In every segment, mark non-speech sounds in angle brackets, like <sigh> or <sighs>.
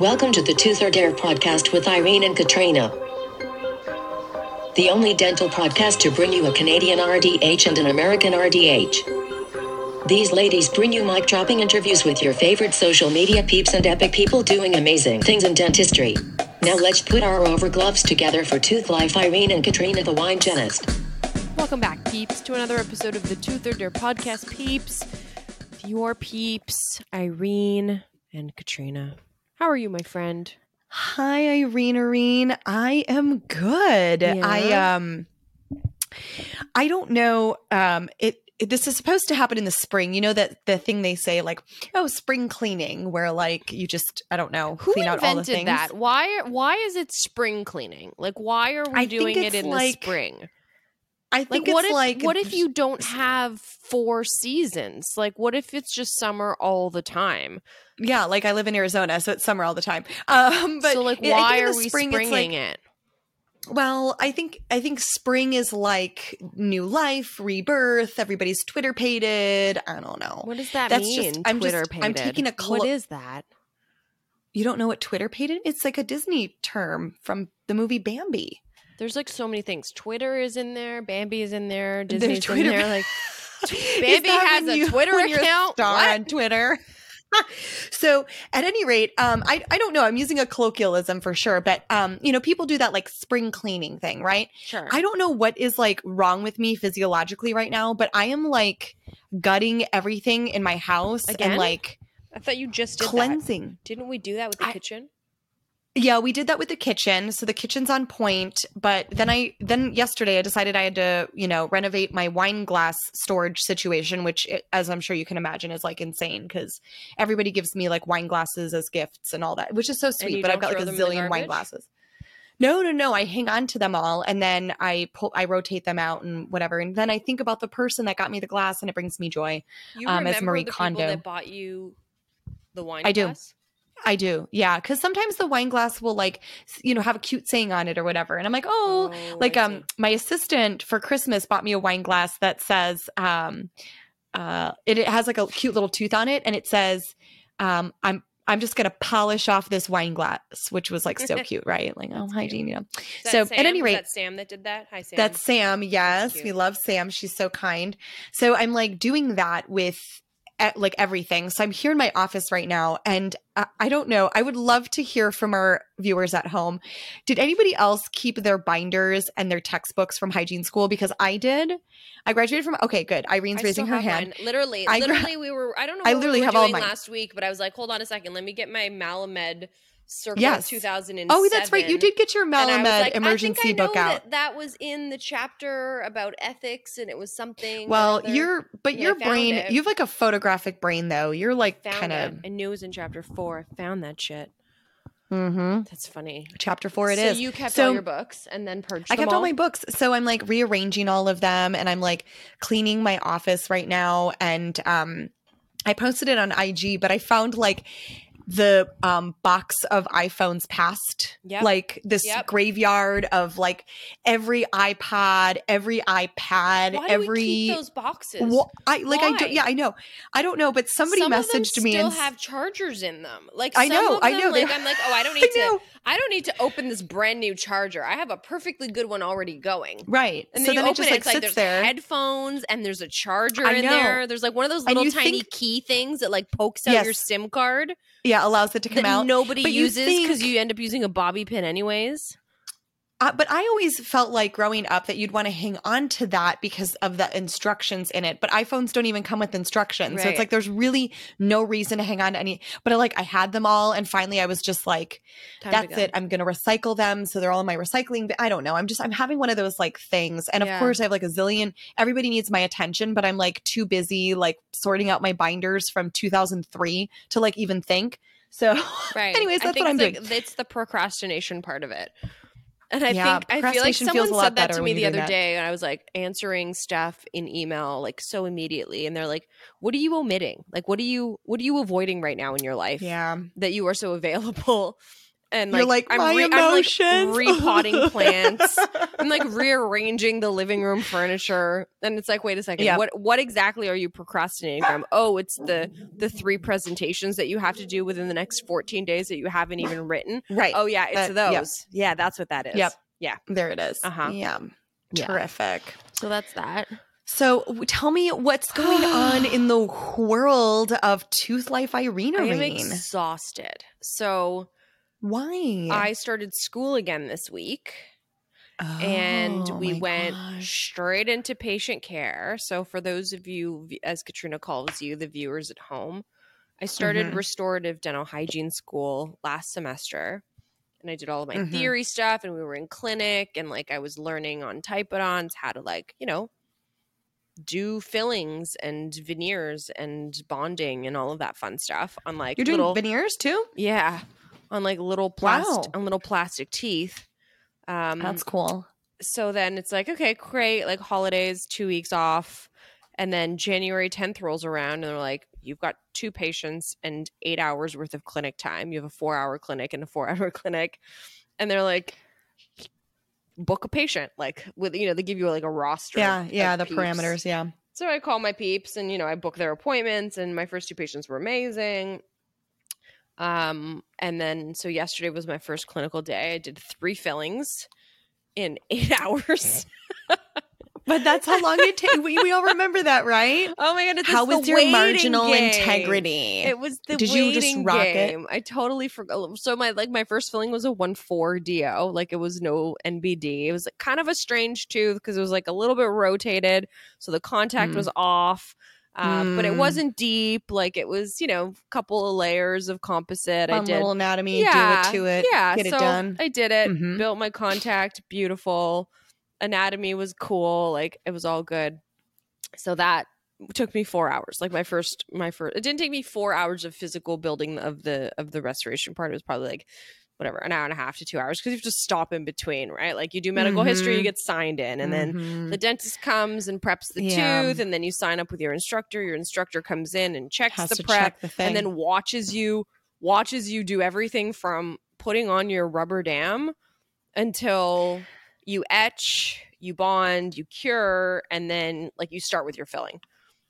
Welcome to the Tooth or Dare podcast with Irene and Katrina. The only dental podcast to bring you a Canadian RDH and an American RDH. These ladies bring you mic dropping interviews with your favorite social media peeps and epic people doing amazing things in dentistry. Now let's put our over gloves together for Tooth Life Irene and Katrina the Wine Genist. Welcome back, peeps, to another episode of the Tooth or Dare podcast, peeps. Your peeps, Irene and Katrina. How are you, my friend? Hi, Irene. Irene, I am good. Yeah? I um, I don't know. Um, it, this is supposed to happen in the spring. You know that the thing they say like, oh, spring cleaning, where like you just I don't know Who clean out all the invented things. that? Why? Why is it spring cleaning? Like, why are we I doing it in like- the spring? I Like, think what it's if? like what if you don't have four seasons? Like, what if it's just summer all the time? Yeah, like I live in Arizona, so it's summer all the time. <laughs> Um, but so, like, why are we spring, springing like, it? Well, I think I think spring is like new life, rebirth. Everybody's Twitter pated. I don't know. What does that That's mean? just- I'm just- Twitter I'm taking a What clo- is that? You don't know what Twitter pated? It's like a Disney term from the movie Bambi. There's like so many things. Twitter is in there. Bambi is in there. Disney's in there. Like <laughs> Bambi has a you- Twitter when you're a account? star What? on Twitter. <laughs> so at any rate, um, I I don't know. I'm using a colloquialism for sure, but um, you know, people do that like spring cleaning thing, right? sure. I don't know what is like wrong with me physiologically right now, but I am like gutting everything in my house Again? and like I thought you just did that. cleansing. Didn't we do that with the I- kitchen? Yeah, we did that with the kitchen. So the kitchen's on point, but then I then yesterday I decided I had to, you know, renovate my wine glass storage situation, which as I'm sure you can imagine is like insane cuz everybody gives me like wine glasses as gifts and all that, which is so sweet, but I've got like a them in the zillion wine glasses. No, no, no. I hang on to them all and then I pull I rotate them out and whatever. And then I think about the person that got me the glass and it brings me joy. You um, as remember Marie the Kondo. people that bought you the wine I do. I do. Yeah, cuz sometimes the wine glass will like, you know, have a cute saying on it or whatever. And I'm like, "Oh, like I um see. my assistant for christmas bought me a wine glass that says um uh it, it has like a cute little tooth on it and it says um i'm i'm just gonna polish off this wine glass which was like so <laughs> cute right like oh That's hygiene you know so, at any rate- that Sam that did that. Hi, Sam. that's sam yes cute. we love sam she's so kind so i'm like doing that with like everything so i'm here in my office right now and I, I don't know i would love to hear from our viewers at home did anybody else keep their binders and their textbooks from hygiene school because i did i graduated from okay good irene's I raising her hand mine. Literally, I literally, we were. I don't know. I literally we have all mine. last week, but I was like, hold on a second. Let me get my Malamed Circle Yes. 2007. oh that's right you did get your malamed like, emergency I think I book out That, that was in the chapter about ethics, and it was something. well your but your brain it. you have like a photographic brain though you're like kind of. I knew it was in chapter four. I found that shit. mm-hmm. That's funny. chapter four It so is. you kept So- all your books and then purged I kept all my books. So I'm like rearranging all of them and I'm like cleaning my office right now. And um I posted it on IG, but I found like the um box of iPhones past. Yep. Like this Yep. graveyard of like every iPod, every iPad, Why every those boxes? Wha- I like I don't yeah, I know. I don't know, but somebody Some them messaged me still and have chargers in them. Like I know, of I know, Like I'm like, oh, I don't <laughs> need to. I don't need to open this brand new charger. I have a perfectly good one already going. Right. And so then you then it open just it, like it's like there's there. headphones and there's a charger in there. There's like one of those little tiny think- key things that like pokes out Yes. your SIM card yeah, allows it to come out. nobody But uses because think- you end up using a bobby pin anyways. Uh, but I always felt like growing up that you'd want to hang on to that because of the instructions in it. But iPhones don't even come with instructions. So it's like there's really no reason to hang on to any. But I like I had them all and finally I was just like, Time that's it. I'm gonna recycle them. So they're all in my recycling. I don't know. I'm just I'm having one of those like things. And of course I have like a zillion everybody needs my attention, but I'm like too busy like sorting out my binders from 2003 to like even think. So <laughs> Right. anyways, that's what I'm it's doing. like, It's the procrastination part of it. And I Yeah, think I feel like someone said that to me the other that. day, and I was like answering stuff in email like so immediately, and they're like, "What are you omitting? Like, what are you what are you avoiding right now in your life Yeah. that you are so available?" And You're like, like, "My I'm, I'm emotions." like repotting <laughs> plants. I'm like rearranging the living room furniture, and it's like, wait a second, Yep. what what exactly are you procrastinating from? Oh, it's the the three presentations that you have to do within the next 14 days that you haven't even written. right. Oh yeah, it's That- yep. those. Yeah, that's what that is. Yep. Yeah. there it is. Uh-huh. Yeah. Yeah. Terrific. So that's that. So tell me what's going <gasps> on in the world of Tooth Life Irene I am exhausted. So Why? I started school again this week. and Oh, we went gosh. straight into patient care. So, for those of you, as Katrina calls you, the viewers at home, I started Mhm. restorative dental hygiene school last semester. And I did all of my Mhm. theory stuff, and we were in clinic, and like I was learning on typodonts how to, like, you know, do fillings and veneers and bonding and all of that fun stuff on like You're doing little, veneers too? yeah, on like little plastic, Wow. on little plastic teeth. Um, That's cool. so then it's like okay great like holidays two weeks off and then january 10th rolls around and they're like you've got two patients and eight hours worth of clinic time you have a four hour clinic and a four hour <laughs> clinic and they're like book a patient like with you know they give you like a roster Yeah, yeah, the peeps. parameters, yeah. so i call my peeps and you know i book their appointments and my first two patients were amazing um and then so yesterday was my first clinical day i did three fillings in <laughs> eight hours <laughs> But that's how long it takes. We, we all remember that, right? <laughs> oh my god it's How the was your marginal game. integrity? it was the Did you just rock it? game. I totally forgot. So my like my first filling was a one four do. Like it was no NBD. It was kind of a strange tooth because it was like a little bit rotated, so the contact Mm. was off. Um, But it Mm. wasn't deep. Like it was, you know, a couple of layers of composite. I Fun did little anatomy, yeah, do it to it, Yeah, get it done. I did it. Mhm. Built my contact. Beautiful. Anatomy was cool. Like it was all good. So that took me four hours. Like my first, my first. It didn't take me four hours of physical building of the of the restoration part. It was probably like whatever an hour and a half to two hours because you have to stop in between, right? Like you do medical history, you Mhm. get signed in, and then Mhm. the dentist comes and preps the Yeah. tooth, and then you sign up with your instructor. Your instructor comes in and checks has the prep check the and then watches you watches you do everything from putting on your rubber dam until you etch, you bond, you cure, and then like you start with your filling.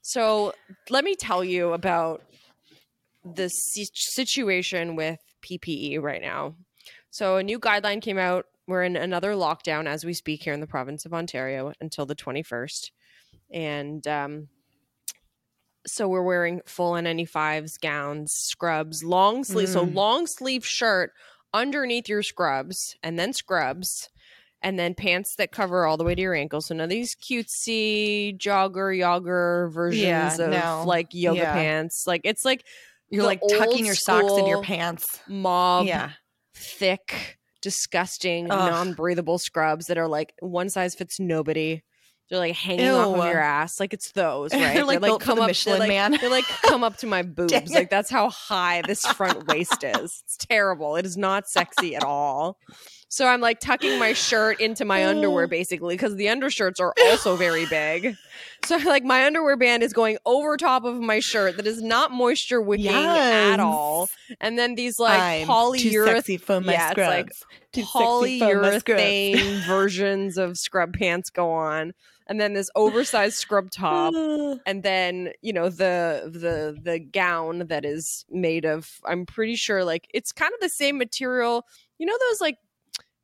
So let me tell you about the situation with PPE right now. So a new guideline came out. We're in another lockdown as we speak here in the province of Ontario until the 21st. And um, so we're wearing full N95s, gowns, scrubs, long sleeve. So Mm. long sleeve shirt underneath your scrubs, and then scrubs, and then pants that cover all the way to your ankles. So none of these cutesy jogger yogger versions Yeah, of no. like yoga Yeah. pants. Like it's like You're like tucking your socks in your pants. mob yeah. thick, disgusting, non-breathable scrubs that are like one size fits nobody. They're like hanging off of your ass, like it's those, <laughs> right? They're, like, built for the up, Michelin they, like, Man. They like come up to my <laughs> boobs, like that's how high this front waist is. It's terrible. It is not sexy at all. So I'm like tucking my shirt into my underwear oh. basically because the undershirts are also very big. <laughs> So like my underwear band is going over top of my shirt that is not moisture wicking Yes. at all. And then these like I'm polyurethane for my yeah, it's scrubs. like Too sexy for my scrubs. polyurethane <laughs> versions of scrub pants go on and then this oversized scrub top <sighs> and then you know the the the gown that is made of i'm pretty sure like it's kind of the same material you know those like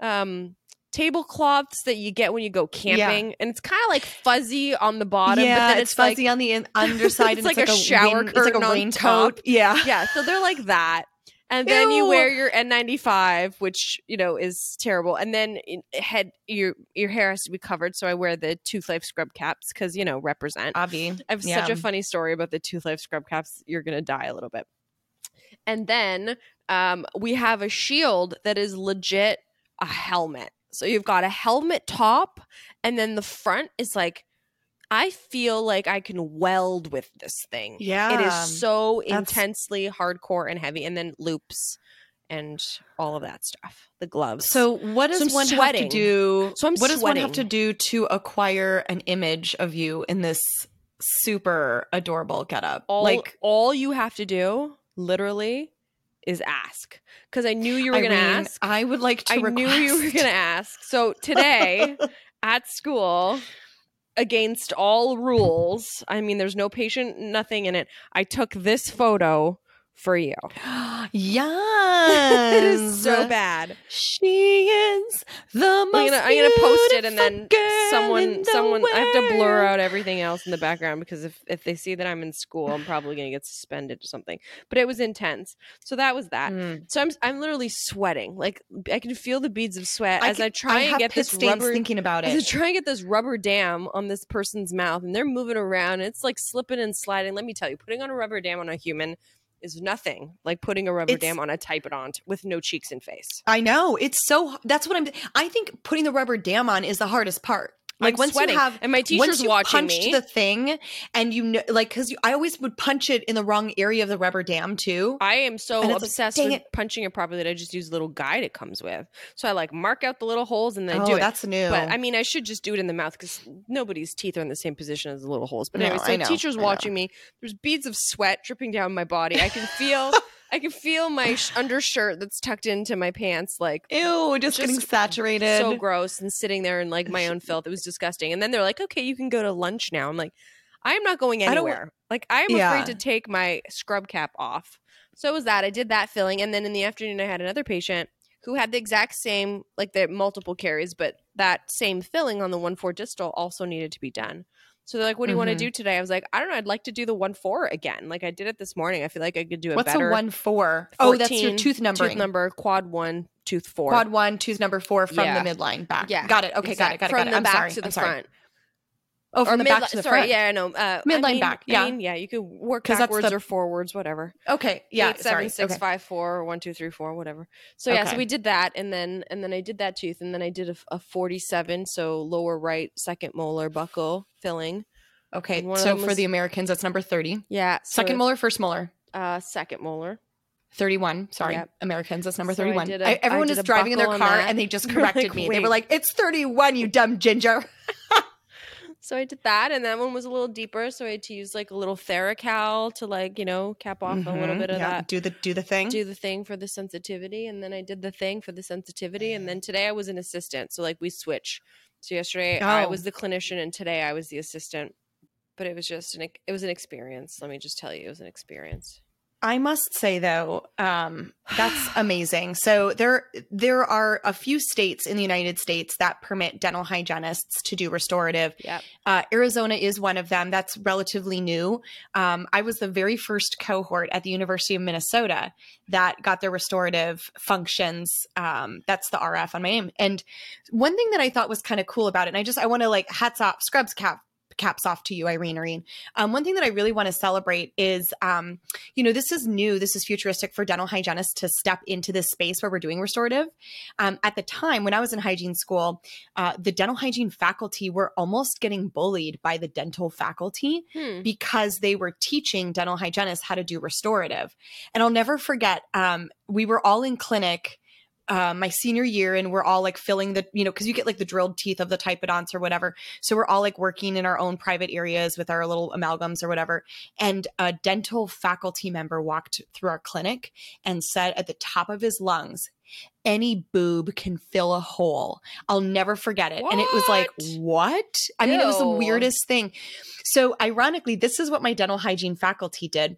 um tablecloths that you get when you go camping and it's kind of like fuzzy on the bottom yeah, but then it's, it's, like fuzzy on the in- underside. <laughs> It's and like a shower wind- It's like curtain a on top. Yeah. <laughs> yeah so they're like that and then you wear your N95, which you know is terrible. And then head your your hair has to be covered, so I wear the Tooth Life scrub caps because you know represent. Avi. I have yeah. such a funny story about the Tooth Life scrub caps. You're gonna die a little bit. And then um, we have a shield that is legit a helmet. So you've got a helmet top, and then the front is like. I feel like I can weld with this thing. Yeah. It is so That's- intensely hardcore and heavy, and then loops and all of that stuff. The gloves. So what does So one have to do? So I'm what does one have to do to acquire an image of you in this super adorable getup? all like all you have to do, literally, is ask because I knew you were going to ask. I would like to I knew you were going to ask. So today <laughs> at school, against all rules, I mean, there's no patient, nothing in it. I took this photo for you. yes. <gasps> It is so bad. She is the most I'm gonna, I'm gonna post it and then beautiful girl in someone the someone I have to blur out everything else in the background because if if they see that I'm in school, I'm probably gonna get suspended or something. But it was intense. So that was that. Mm. So I'm I'm literally sweating. Like I can feel the beads of sweat I as can- I try and get this rubber thinking about as I it. try and get this rubber dam on this person's mouth and they're moving around and it's like slipping and sliding. Let me tell you, putting on a rubber dam on a human is nothing like putting a rubber It's- dam on a typodont with no cheeks and face. I know it's so. That's what I'm. I think putting the rubber dam on is the hardest part. Like I'm once sweating. you have and my once teacher's you watching punched me. the thing, and you know, like because I always would punch it in the wrong area of the rubber dam too. I am so it's like, obsessed with it. punching it properly that I just use the little guide it comes with. So I like mark out the little holes and then oh, do it. that's new. But I mean, I should just do it in the mouth because nobody's teeth are in the same position as the little holes. But No, anyway, so I know, teacher's watching me. There's beads of sweat dripping down my body. I can feel, <laughs> I can feel my sh- undershirt that's tucked into my pants, like Ew, just, just getting saturated. so gross, and sitting there in like my own <laughs> filth. It was disgusting. And then they're like, "Okay, you can go to lunch now." I'm like, "I'm not going I anywhere. Like, I'm Yeah. afraid to take my scrub cap off." So it was that I did that filling, and then in the afternoon I had another patient who had the exact same, like the multiple caries, but that same filling on the one four distal also needed to be done. So they're like, "What do you want to mm-hmm. do today?" I was like, "I don't know. I'd like to do the one four again. Like I did it this morning. I feel like I could do it What's better." a one four? Oh, that's your tooth number. Tooth number quad one, tooth four. Quad one, tooth number four from Yeah. the midline back. Yeah, got it. Okay, Exact- got it. Got it. From got it. the I'm back sorry. to the I'm sorry. Oh, from or the back midli- to the sorry, front. yeah, I know. Uh, Midline I mean, back, I yeah. mean, yeah, you could work backwards the- or forwards, whatever. Okay. Yeah. Eight, seven, sorry. six, okay. five, four, one, two, three, four, whatever. So yeah, so we did that, and then and then I did that tooth, and then I did a, a forty-seven, so lower right second molar buccal filling. Okay. And one of So them for the Americans, that's number 30. Yeah, so Second molar, first molar. uh, second molar. 31. Sorry. Yep. Americans, that's number So 31. did a- I- everyone I is driving in their car and they just <laughs> They're like, corrected me. They were like, it's 31, you dumb ginger. <laughs> So I did that, and that one was a little deeper, so I had to use like a little Theracal to like you know cap off a little Mhm. bit of Yeah, that Do the do the thing. do the thing for the sensitivity and then I did the thing for the sensitivity and then today I was an assistant so like we switch so yesterday I Oh. was the clinician and today I was the assistant but it was just an it was an experience let me just tell you it was an experience I must say though, um, that's <sighs> amazing. So there there are a few states in the United States that permit dental hygienists to do restorative. Yep. Uh, Arizona is one of them. That's relatively new. Um, I was the very first cohort at the University of Minnesota that got their restorative functions. Um, that's the RF on my name. And one thing that I thought was kind of cool about it, and I just I want to like hats off, scrubs cap caps off to you, Irene. Irene. Um, one thing that I really want to celebrate is, um, you know, this is new. This is futuristic for dental hygienists to step into this space where we're doing restorative. Um, at the time when I was in hygiene school, uh, the dental hygiene faculty were almost getting bullied by the dental faculty hmm. because they were teaching dental hygienists how to do restorative. And I'll never forget, um, we were all in clinic. Uh, my senior year, and we're all like filling the, you know, because you get like the drilled teeth of the typodonts or whatever. So we're all like working in our own private areas with our little amalgams or whatever. And a dental faculty member walked through our clinic and said at the top of his lungs, any boob can fill a hole. I'll never forget it. And it was like, What? what? I mean, it was the weirdest thing. So, ironically, this is what my dental hygiene faculty did.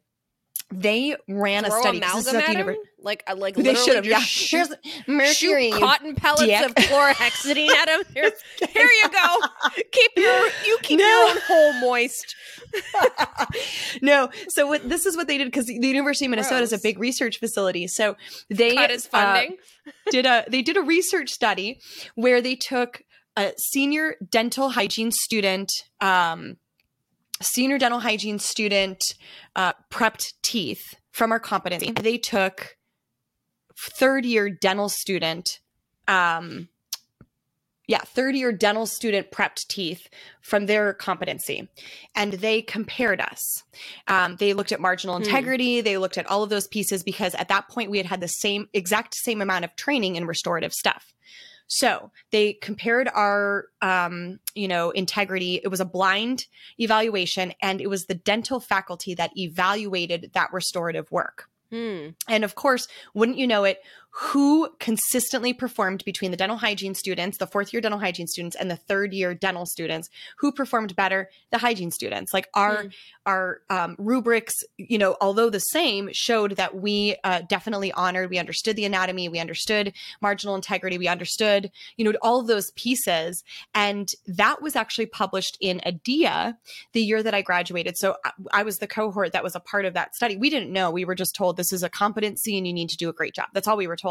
They ran a Throw study. this is amalgam at him? like uh, like They should have. just Yeah. shoot, mercury. shoot cotton pellets dick. of chlorhexidine at him <laughs> here, here you go <laughs> keep your you keep your No. own hole moist <laughs> no. So what, this is what they did because the University of Minnesota is a big research facility. So they cut his uh, did a they did a research study where they took a senior dental hygiene student um senior dental hygiene student uh, prepped teeth from our competency. They took third year dental student um yeah third year dental student prepped teeth from their competency. And they compared us. Um, they looked at marginal Hmm. integrity. They looked at all of those pieces because at that point we had had the same exact same amount of training in restorative stuff so they compared our um, you know integrity it was a blind evaluation and it was the dental faculty that evaluated that restorative work Hmm. And of course, wouldn't you know it, who consistently performed between the dental hygiene students, the fourth year dental hygiene students, and the third year dental students? Who performed better? The hygiene students. Like our Mm. our um, rubrics, you know, although the same, showed that we uh, definitely honored. We understood the anatomy. We understood marginal integrity. We understood, you know, all of those pieces. And that was actually published in ADIA the year that I graduated. So I, I was the cohort that was a part of that study. We didn't know. We were just told this is a competency and you need to do a great job. That's all we were told.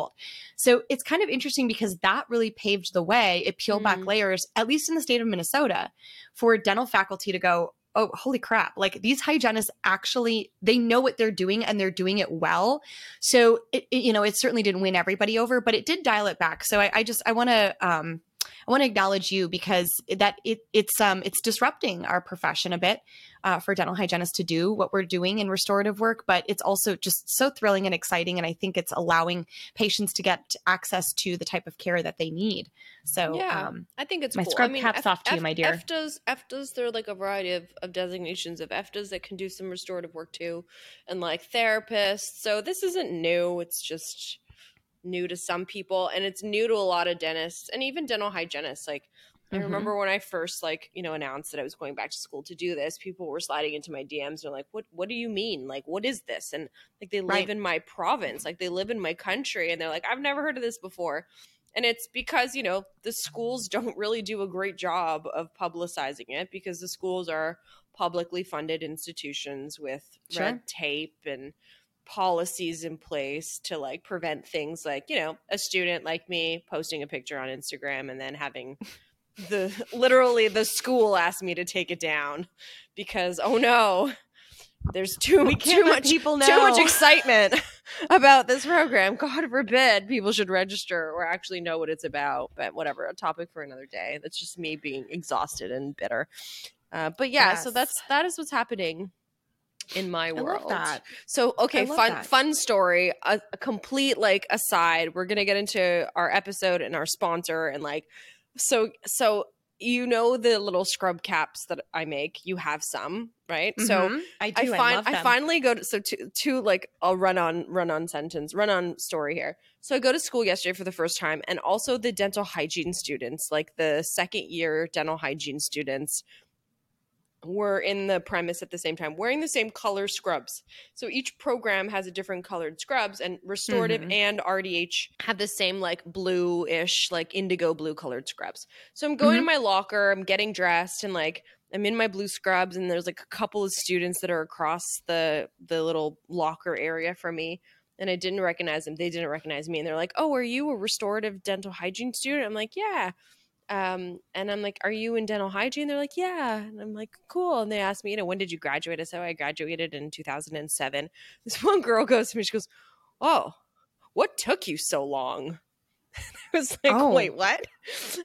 So it's kind of interesting because that really paved the way. It peeled back Mhm. layers, at least in the state of Minnesota, for dental faculty to go, oh, holy crap. Like these hygienists actually, they know what they're doing and they're doing it well. So, it, it- you know, it certainly didn't win everybody over, but it did dial it back. So I, I just, I want to, um, I want to acknowledge you because that it, it's um it's disrupting our profession a bit uh, for dental hygienists to do what we're doing in restorative work, but it's also just so thrilling and exciting, and I think it's allowing patients to get access to the type of care that they need. So Yeah. um, I think it's My cool. scrub I mean, cap's F- off to you, my dear. EFDAs, EFDAs, there are like a variety of, of designations of EFDAs that can do some restorative work too, and like therapists. So this isn't new. It's just new to some people, and it's new to a lot of dentists and even dental hygienists. Like I Mhm. remember when I first like you know announced that I was going back to school to do this, people were sliding into my DMs. They're like, "What? What do you mean? Like, what is this?" And like they live Right. in my province, like they live in my country, and they're like, "I've never heard of this before." And it's because, you know, the schools <laughs> don't really do a great job of publicizing it because the schools are publicly funded institutions with Sure. red tape and policies in place to like prevent things like, you know, a student like me posting a picture on Instagram and then having the <laughs> literally the school ask me to take it down because oh no, there's too, too much people know. too much excitement <laughs> about this program. God forbid people should register or actually know what it's about. But whatever, a topic for another day. That's just me being exhausted and bitter. Uh, but yeah, so that's that is what's happening in my I world. love that. So okay, I fun that. fun story. A, a complete like aside. We're gonna get into our episode and our sponsor and like so so you know the little scrub caps that I make. You have some, right? So Mhm. I I do. I, find love I, finally go to so two two like I'll run on run on sentence run on story here. So I go to school yesterday for the first time, and also the dental hygiene students, like the second year dental hygiene students, were in the premise at the same time, wearing the same color scrubs. So each program has a different colored scrubs, and restorative Mhm. and RDH have the same like blue-ish, like indigo blue colored scrubs. So I'm going to Mhm. my locker, I'm getting dressed, and like I'm in my blue scrubs, and there's like a couple of students that are across the the little locker area from me. And I didn't recognize them. They didn't recognize me. And they're like, Oh, are you a restorative dental hygiene student? I'm like, Yeah. Um, and I'm like, Are you in dental hygiene? They're like, Yeah. And I'm like, Cool. And they asked me, you know, when did you graduate? I said, oh, I graduated in 2007. <laughs> This one girl goes to me, she goes, Oh, what took you so long? <laughs> I was like, Oh. wait, what?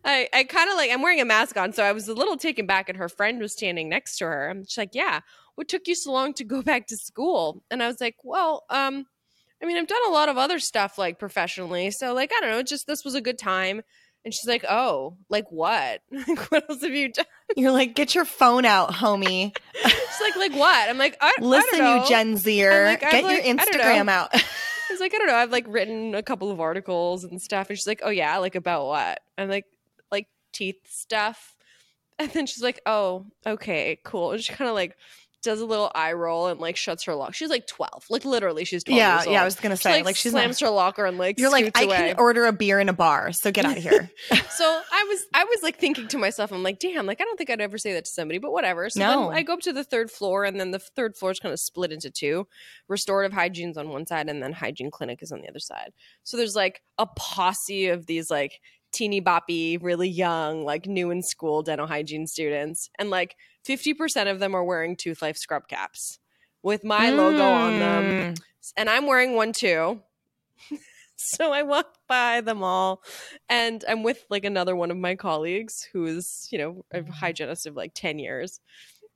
I, I kind of like, I'm wearing a mask on, so I was a little taken back, and her friend was standing next to her. And she's like, yeah, what took you so long to go <laughs> back to school? And I was like, well, um, I mean, I've done a lot of other stuff like professionally, so like, I don't know, just this was a good time. And she's like, oh, like what? <laughs> like, what else have you done? You're like, get your phone out, homie. <laughs> She's like, like what? I'm like, I, Listen, I don't know. you Gen Zer, like- get like, your Instagram out. <laughs> I was like, I don't know. I've like written a couple of articles and stuff. And she's like, oh, yeah, like about what? I'm like, like teeth stuff. And then she's like, oh, okay, cool. And she kind of like does a little eye roll and like shuts her lock. She's like 12. Like literally, she's 12 yeah, years old. yeah. I was gonna She, say, like, like, she's slams not. her locker and like You're like, I away. can order a beer in a bar, so get out of here. <laughs> so I was I was like thinking to myself, I'm like, damn, like I don't think I'd ever say that to somebody, but whatever. So No. I go up to the third floor, and then the third floor is kind of split into two. Restorative hygiene's on one side, and then hygiene clinic is on the other side. So there's like a posse of these like teeny boppy, really young, like new in school dental hygiene students, and like 50% of them are wearing Tooth Life scrub caps with my logo on them Mm. and I'm wearing one too. <laughs> so I walk by them all, and I'm with like another one of my colleagues who is, you know, a hygienist of like 10 years.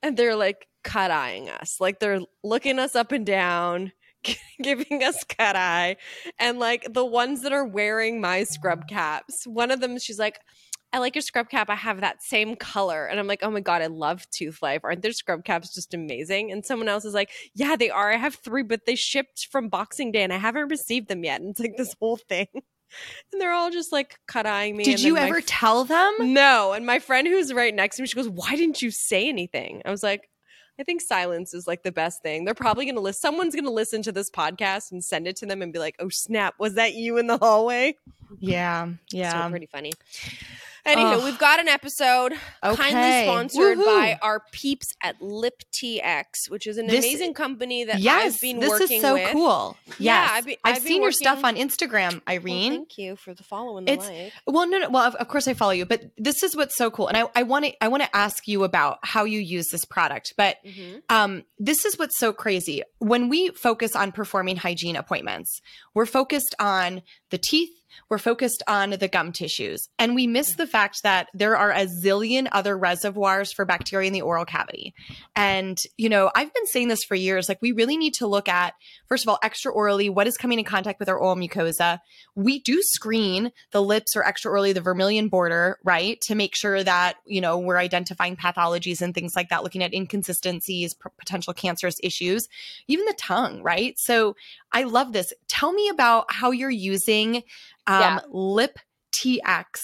And they're like cut eyeing us. Like they're looking us up and down, <laughs> giving us cut eye. And like the ones that are wearing my scrub caps, one of them, she's like, I like your scrub cap. I have that same color. And I'm like, oh my God, I love Tooth Life. Aren't their scrub caps just amazing? And someone else is like, yeah, they are. I have three, but they shipped from Boxing Day and I haven't received them yet. And it's like this whole thing. <laughs> And they're all just like cut eyeing me. Did you ever f- tell them? no. And my friend who's right next to me, she goes, Why didn't you say anything? I was like, I think silence is like the best thing. They're probably going to listen. Someone's going to listen to this podcast and send it to them and be like, "Oh snap, was that you in the hallway?" Yeah, <laughs> yeah. So pretty funny. Anywho, we've got an episode kindly Okay. sponsored Woohoo. by our peeps at Lip TX, which is an This- amazing company that yes, I've been this working is so with. cool. Yes, Yeah, I've been- I've, I've seen your stuff on Instagram, Well, Irene. thank you for the follow and the It's- like. Well, no, no. Well, of, of course I follow you, but this is what's so cool, and I, want to, I want to ask you about how you use this product. But Mhm. um, this is what's so crazy. When we focus on performing hygiene appointments, we're focused on the teeth, we're focused on the gum tissues, and we miss mm. the fact that there are a zillion other reservoirs for bacteria in the oral cavity. And, you know, I've been saying this for years like, we really need to look at, first of all, extra orally, what is coming in contact with our oral mucosa. We do screen the lips or extra orally, the vermilion border, right? To make sure that, you know, we're identifying pathologies and things like that, looking at inconsistencies, p- potential cancerous issues, even the tongue, right? So I love this. Tell me about how you're using um, Yeah. Lip TX.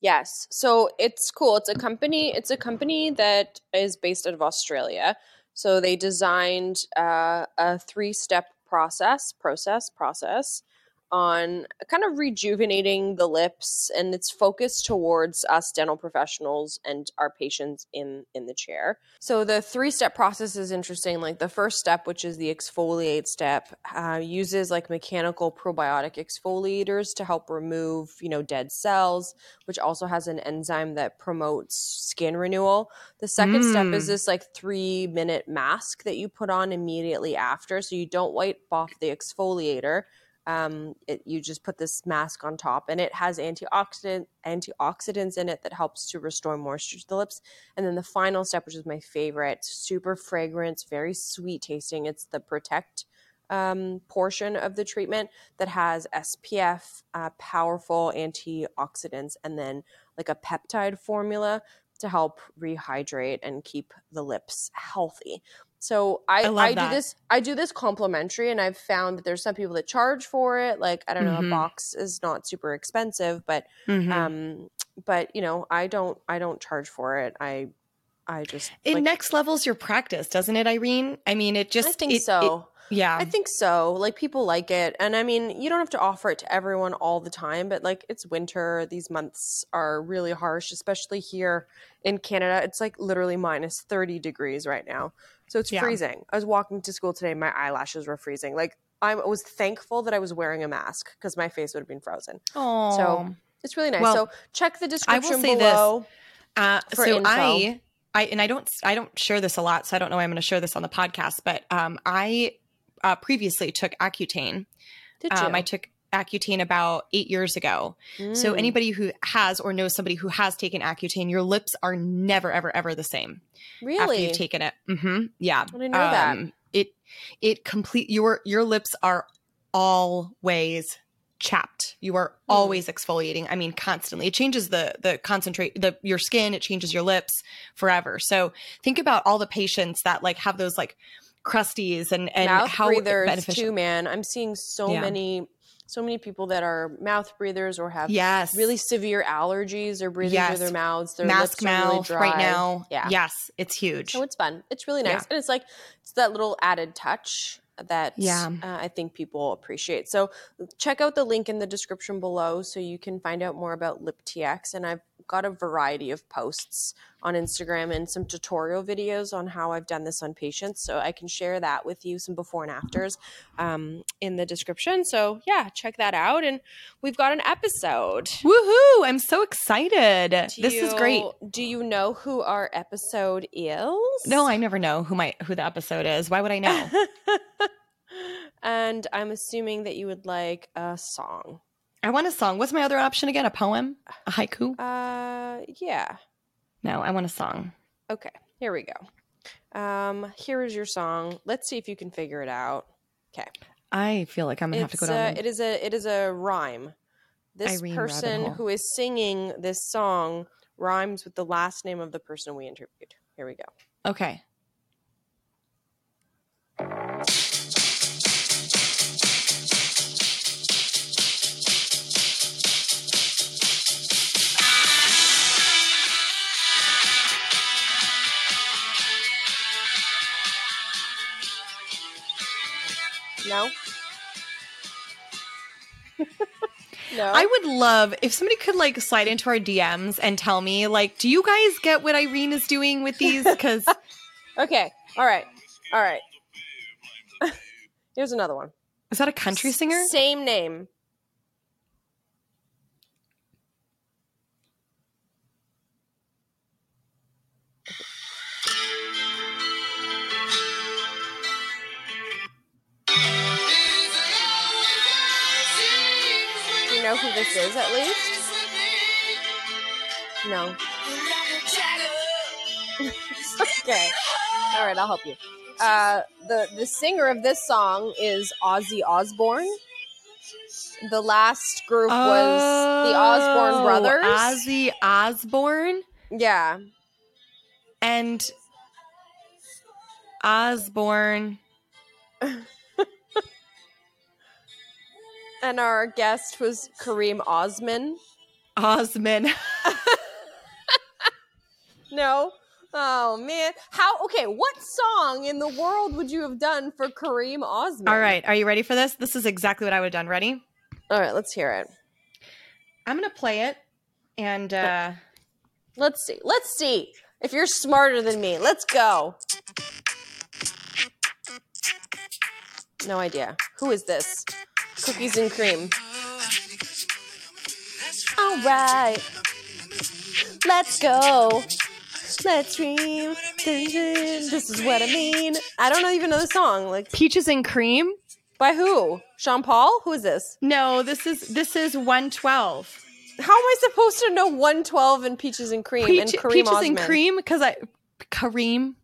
Yes. So it's cool. It's a company. It's a company that is based out of Australia. So they designed uh, a three-step process, process, process on kind of rejuvenating the lips, and it's focused towards us dental professionals and our patients in in the chair. So the three-step process is interesting. Like the first step, which is the exfoliate step, uh, uses like mechanical probiotic exfoliators to help remove, you know, dead cells which also has an enzyme that promotes skin renewal. The second step is Mm. this like three minute mask that you put on immediately after. So you don't wipe off the exfoliator. Um, it, you just put this mask on top and it has antioxidant antioxidants in it that helps to restore moisture to the lips. And then the final step, which is my favorite, super fragrance, very sweet tasting. It's the protect um, portion of the treatment that has SPF, uh, powerful antioxidants, and then like a peptide formula to help rehydrate and keep the lips healthy. So I, I I, do this I do this complimentary and I've found that there's some people that charge for it. Like I don't know, Mhm. a box is not super expensive, but Mhm. um but you know, I don't I don't charge for it. I I just it like, next levels your practice, doesn't it, Irene? I mean, it just I think it- it- so. yeah. I think so. Like people like it. And I mean, you don't have to offer it to everyone all the time, but like it's winter. These months are really harsh, especially here in Canada. It's like literally minus 30 degrees right now. So it's Yeah. freezing. I was walking to school today, my eyelashes were freezing. Like I was thankful that I was wearing a mask because my face would have been frozen. oh, so It's really nice. Well, so check the description say this. below. Uh, for so info. I, I, and I don't, I don't share this a lot, so I don't know. why I'm going to share this on the podcast, but um, I uh, previously took Accutane. Did you? Um, I took Accutane about eight years ago. So Mm. anybody who has or knows somebody who has taken Accutane, your lips are never, ever, ever the same after really you've taken it. hmm Yeah, I didn't know that. Um, It, it complete your your lips are always chapped. You are Hmm. always exfoliating. I mean, constantly. It changes the the concentrate the your skin. It changes your lips forever. So think about all the patients that like have those like crusties and and mouth how breathers beneficial. too, man. I'm seeing so Yeah. many, so many people that are mouth breathers or have Yes, really severe allergies or breathing Yes. through their mouths. Their mask lips are really mouth right now. Yeah. Yes, it's huge. So it's fun. It's really nice, Yeah. and it's like it's that little added touch that Yeah. uh, I think people appreciate. So check out the link in the description below so you can find out more about Lip TX. And I've got a variety of posts on Instagram and some tutorial videos on how I've done this on patients. So I can share that with you, some before and afters um, in the description. So yeah, check that out. And we've got an episode. Woohoo! I'm so excited. Do this is great. Do you know who our episode is? No, I never know who my who the episode is. Why would I know? <laughs> and I'm assuming that you would like a song. I want a song. What's my other option again? A poem? A haiku? Uh, yeah. No, I want a song. Okay, here we go. Um, here is your song. Let's see if you can figure it out. Okay, I feel like I'm gonna have to it's go down. uh, it is a it is a rhyme. this Irene person who is singing this song rhymes with the last name of the person we interviewed. Here we go. Okay. No. <laughs> no. I would love if somebody could like slide into our DMs and tell me, like, do you guys get what Irene is doing with these? Because <laughs> Okay. All right. All right. <laughs> Here's another one. is that a country singer? Same name. Know who this is at least? No. <laughs> okay. All right, I'll help you. Uh, the the singer of this song is Ozzy Osbourne. The last group was the Osbourne Oh, brothers. Ozzy Osbourne yeah. and Osbourne. <laughs> And our guest was Kareem Osman. Osman. <laughs> No. Oh man. How okay, what song in the world would you have done for Kareem Osman? All right. Are you ready for this? This is exactly what I would have done. Ready? All right, let's hear it. I'm going to play it. And uh, Let's see. Let's see if you're smarter than me. Let's go. No idea. Who is this? Cookies and cream. All right. Let's go. Let's dream. This is what I mean. I don't even know the song. Like Peaches and Cream? by who? Sean Paul? Who is this? No, this is this is 112. How am I supposed to know 112 and Peaches and Cream and Kareem Peaches Osman? and Cream because I Kareem.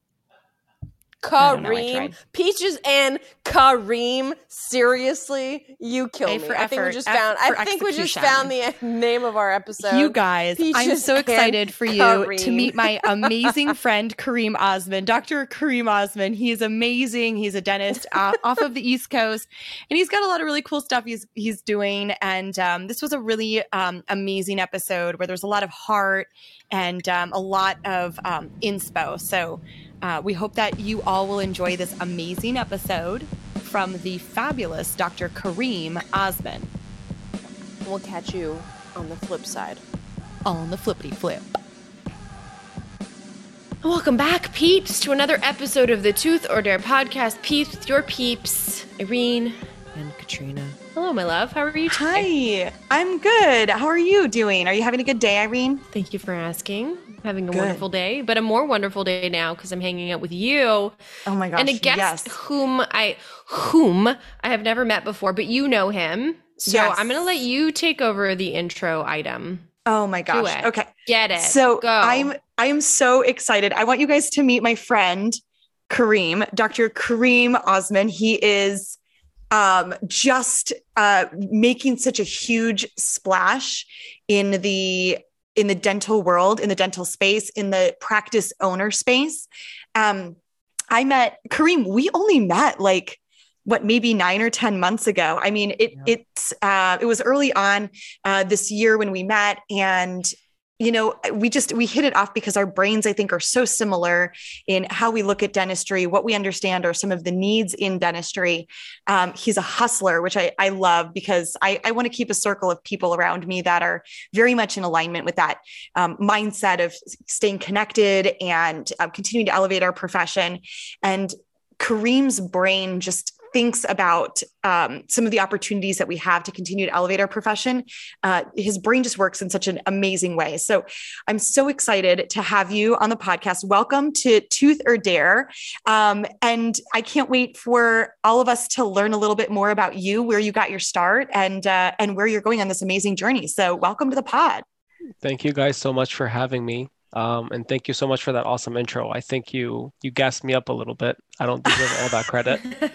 I don't know, I Kareem. Peaches and Kareem. Seriously, you kill A me. for I think we just found. I think we just found the <laughs> name of our episode. you guys, I'm so excited for you to meet my <laughs> amazing friend Kareem Osman, Dr. Kareem Osman. He is amazing. He's a dentist uh, <laughs> off of the East Coast, and he's got a lot of really cool stuff he's he's doing. And um, this was a really um, amazing episode where there's a lot of heart and um, a lot of um, inspo. So uh, we hope that you all will enjoy this amazing episode from the fabulous Dr. Kareem Osman We'll catch you on the flip side. on the flippity flip. Welcome back, peeps, to another episode of the Tooth or Dare podcast. Peeps with your peeps, Irene and Katrina. Hello, my love. How are you today? Hi, I'm good. How are you doing? Are you having a good day, Irene? Thank you for asking. Having a Good. wonderful day, but a more wonderful day now because I'm hanging out with you Oh my gosh. and a guest yes. whom I whom I have never met before, but you know him. So Yes. I'm gonna let you take over the intro item. Oh my gosh. Okay. Get it. So Go. I'm I am so excited. I want you guys to meet my friend Kareem, Dr. Kareem Osman. He is um, just uh, making such a huge splash in the in the dental world, in the dental space, in the practice owner space. Um, I met Kareem. We only met like what maybe nine or ten months ago. I mean, it it's uh, it was early on uh, this year when we met, and you know we just we hit it off because our brains i think are so similar in how we look at dentistry what we understand are some of the needs in dentistry. Um, he's a hustler which i, I love because i, I want to keep a circle of people around me that are very much in alignment with that um, mindset of staying connected and uh, continuing to elevate our profession. And kareem's brain just thinks about um, some of the opportunities that we have to continue to elevate our profession uh, his brain just works in such an amazing way. So I'm so excited to have you on the podcast. Welcome to Tooth or Dare. Um, and I can't wait for all of us to learn a little bit more about you, where you got your start, and uh, and where you're going on this amazing journey. So welcome to the pod. Thank you guys so much for having me. Um, and thank you so much for that awesome intro. I think you you gassed me up a little bit. I don't deserve all that credit. <laughs>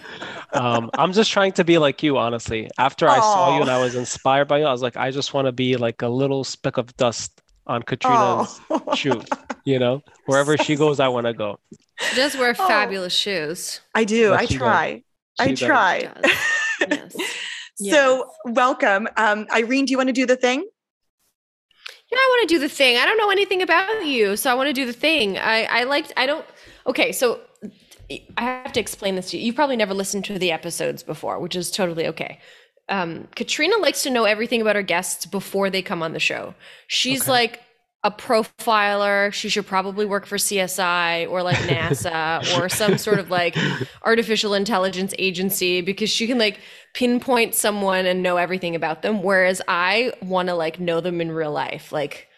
Um, I'm just trying to be like you, honestly. After I saw you and I was inspired by you, I was like, I just want to be like a little speck of dust on Katrina's Oh. shoe. You know, wherever she <laughs> goes, I want to go. She does wear Oh. fabulous shoes. I do. What I try. I She does. try. Yes. <laughs> So welcome. Um, Irene, do you want to do the thing? Yeah, I want to do the thing. I don't know anything about you, so I want to do the thing. I I liked. I don't. Okay, so I have to explain this to you. You've probably never listened to the episodes before, which is totally okay. Um, Katrina likes to know everything about her guests before they come on the show. She's Okay. like a profiler. She should probably work for CSI or like NASA <laughs> or some sort of like artificial intelligence agency because she can like pinpoint someone and know everything about them. Whereas I want to like know them in real life, like,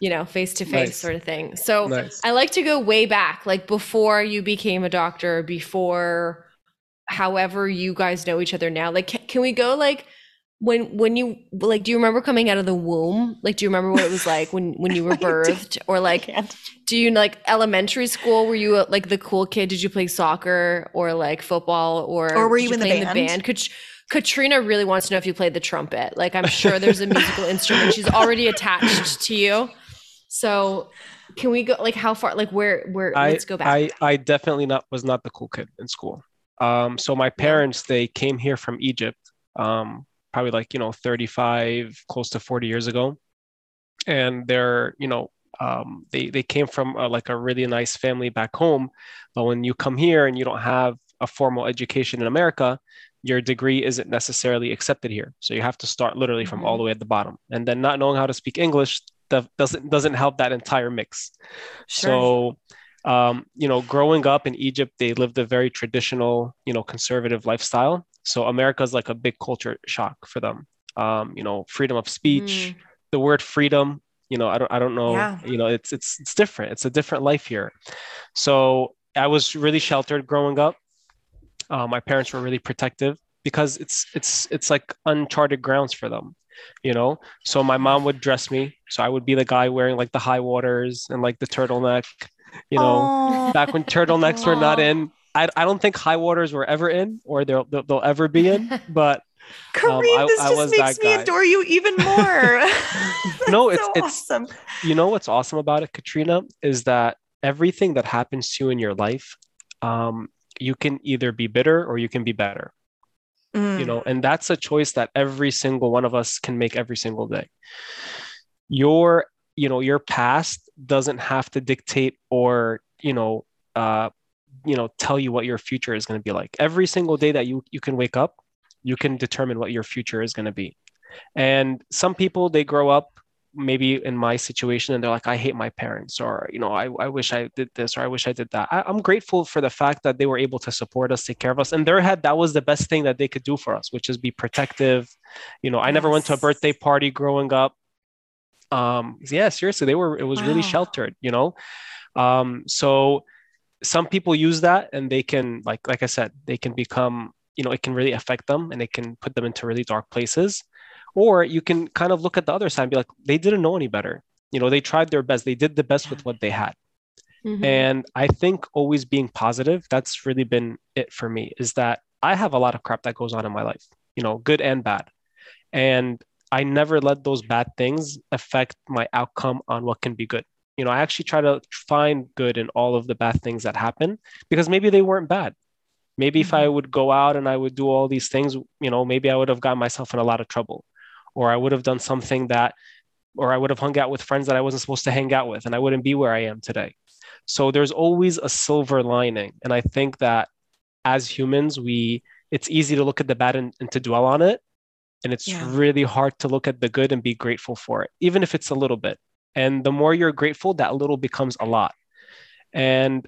you know, face to face sort of thing. So Nice. I like to go way back, like before you became a doctor, before however you guys know each other now. Like, can, can we go like when when you like? Do you remember coming out of the womb? Like, do you remember what it was like when when you <laughs> were birthed, or like? Do you like elementary school? Were you uh, like the cool kid? Did you play soccer or like football or Or were did you in the play band? Kat- Katrina really wants to know if you played the trumpet. Like I'm sure there's a musical instrument she's already attached to you. So can we go like how far? Like where? Where? I, let's go back. I, I definitely not was not the cool kid in school. Um, so my parents they came here from Egypt, um, probably like you know 35, close to 40 years ago, and they're you know um, they they came from uh, like a really nice family back home, but when you come here and you don't have a formal education in America, your degree isn't necessarily accepted here. So you have to start literally from all the way at the bottom, and then not knowing how to speak English that doesn't doesn't help that entire mix. So, um, you know, growing up in Egypt, they lived a very traditional, you know, conservative lifestyle. So America is like a big culture shock for them. Um, you know, freedom of speech, the word freedom, you know, I don't I don't know, Yeah. you know, it's it's it's different. It's a different life here. So I was really sheltered growing up. Uh, my parents were really protective because it's it's it's like uncharted grounds for them you know so my mom would dress me so i would be the guy wearing like the high waters and like the turtleneck you know Aw. back when turtlenecks were not in I, I don't think high waters were ever in or they'll, they'll, they'll ever be in <laughs> but Kareem, I- this I just makes me guy. adore you even <laughs> more. <laughs> No, it's- so it's- awesome. you know what's awesome about it katrina is that everything that happens to you in your life um, you can either be bitter or you can be better you Mm. know and that's a choice that every single one of us can make every single day your you know your past doesn't have to dictate or you know uh you know tell you what your future is going to be like. Every single day that you you can wake up you can determine what your future is going to be. And some people they grow up maybe in my situation and they're like i hate my parents or you know i, I wish i did this or i wish i did that. I, i'm grateful for the fact that they were able to support us take care of us. In their head that was the best thing that they could do for us which is be protective. You know i never went to a birthday party growing up. Um yeah seriously they were it was really sheltered you know? Um so some people use that and they can like like i said they can become you know it can really affect them and it can put them into really dark places. Or you can kind of look at the other side and be like they didn't know any better. You know they tried their best. They did the best with what they had. Mhm. and i think always being positive that's really been it for me is that i have a lot of crap that goes on in my life you know good and bad. And i never let those bad things affect my outcome on what can be good you know i actually try to find good in all of the bad things that happen because maybe they weren't bad. Maybe if i mm-hmm. would go out and i would do all these things you know maybe i would have gotten myself in a lot of trouble or i would have done something that or i would have hung out with friends that i wasn't supposed to hang out with and i wouldn't be where i am today. So there's always a silver lining. And i think that as humans we it's easy to look at the bad and, and to dwell on it. And it's Yeah. really hard to look at the good and be grateful for it even if it's a little bit and the more you're grateful that little becomes a lot. And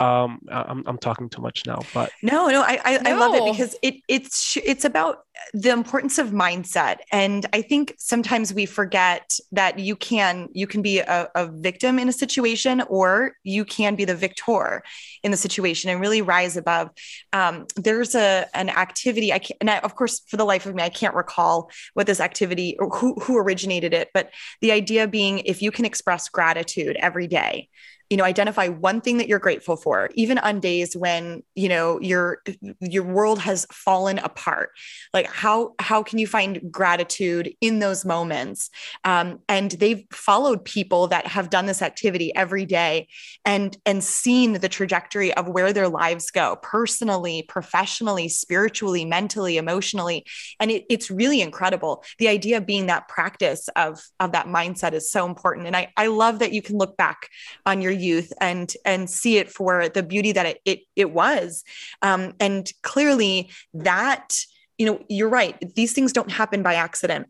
um i'm, I'm talking too much now but No, no, I I, I love it because it it's it's about the importance of mindset, and I think sometimes we forget that you can you can be a, a victim in a situation, or you can be the victor in the situation and really rise above. Um, there's a an activity I can't, and I, of course, for the life of me, I can't recall what this activity or who who originated it, but the idea being if you can express gratitude every day you know identify one thing that you're grateful for even on days when you know your your world has fallen apart. Like how how can you find gratitude in those moments? Um, and they've followed people that have done this activity every day and and seen the trajectory of where their lives go personally professionally spiritually mentally emotionally. And it, it's really incredible. The idea of being that practice of of that mindset is so important. And i i love that you can look back on your youth and and see it for the beauty that it it, it was. Um, and clearly that you know you're right. These things don't happen by accident.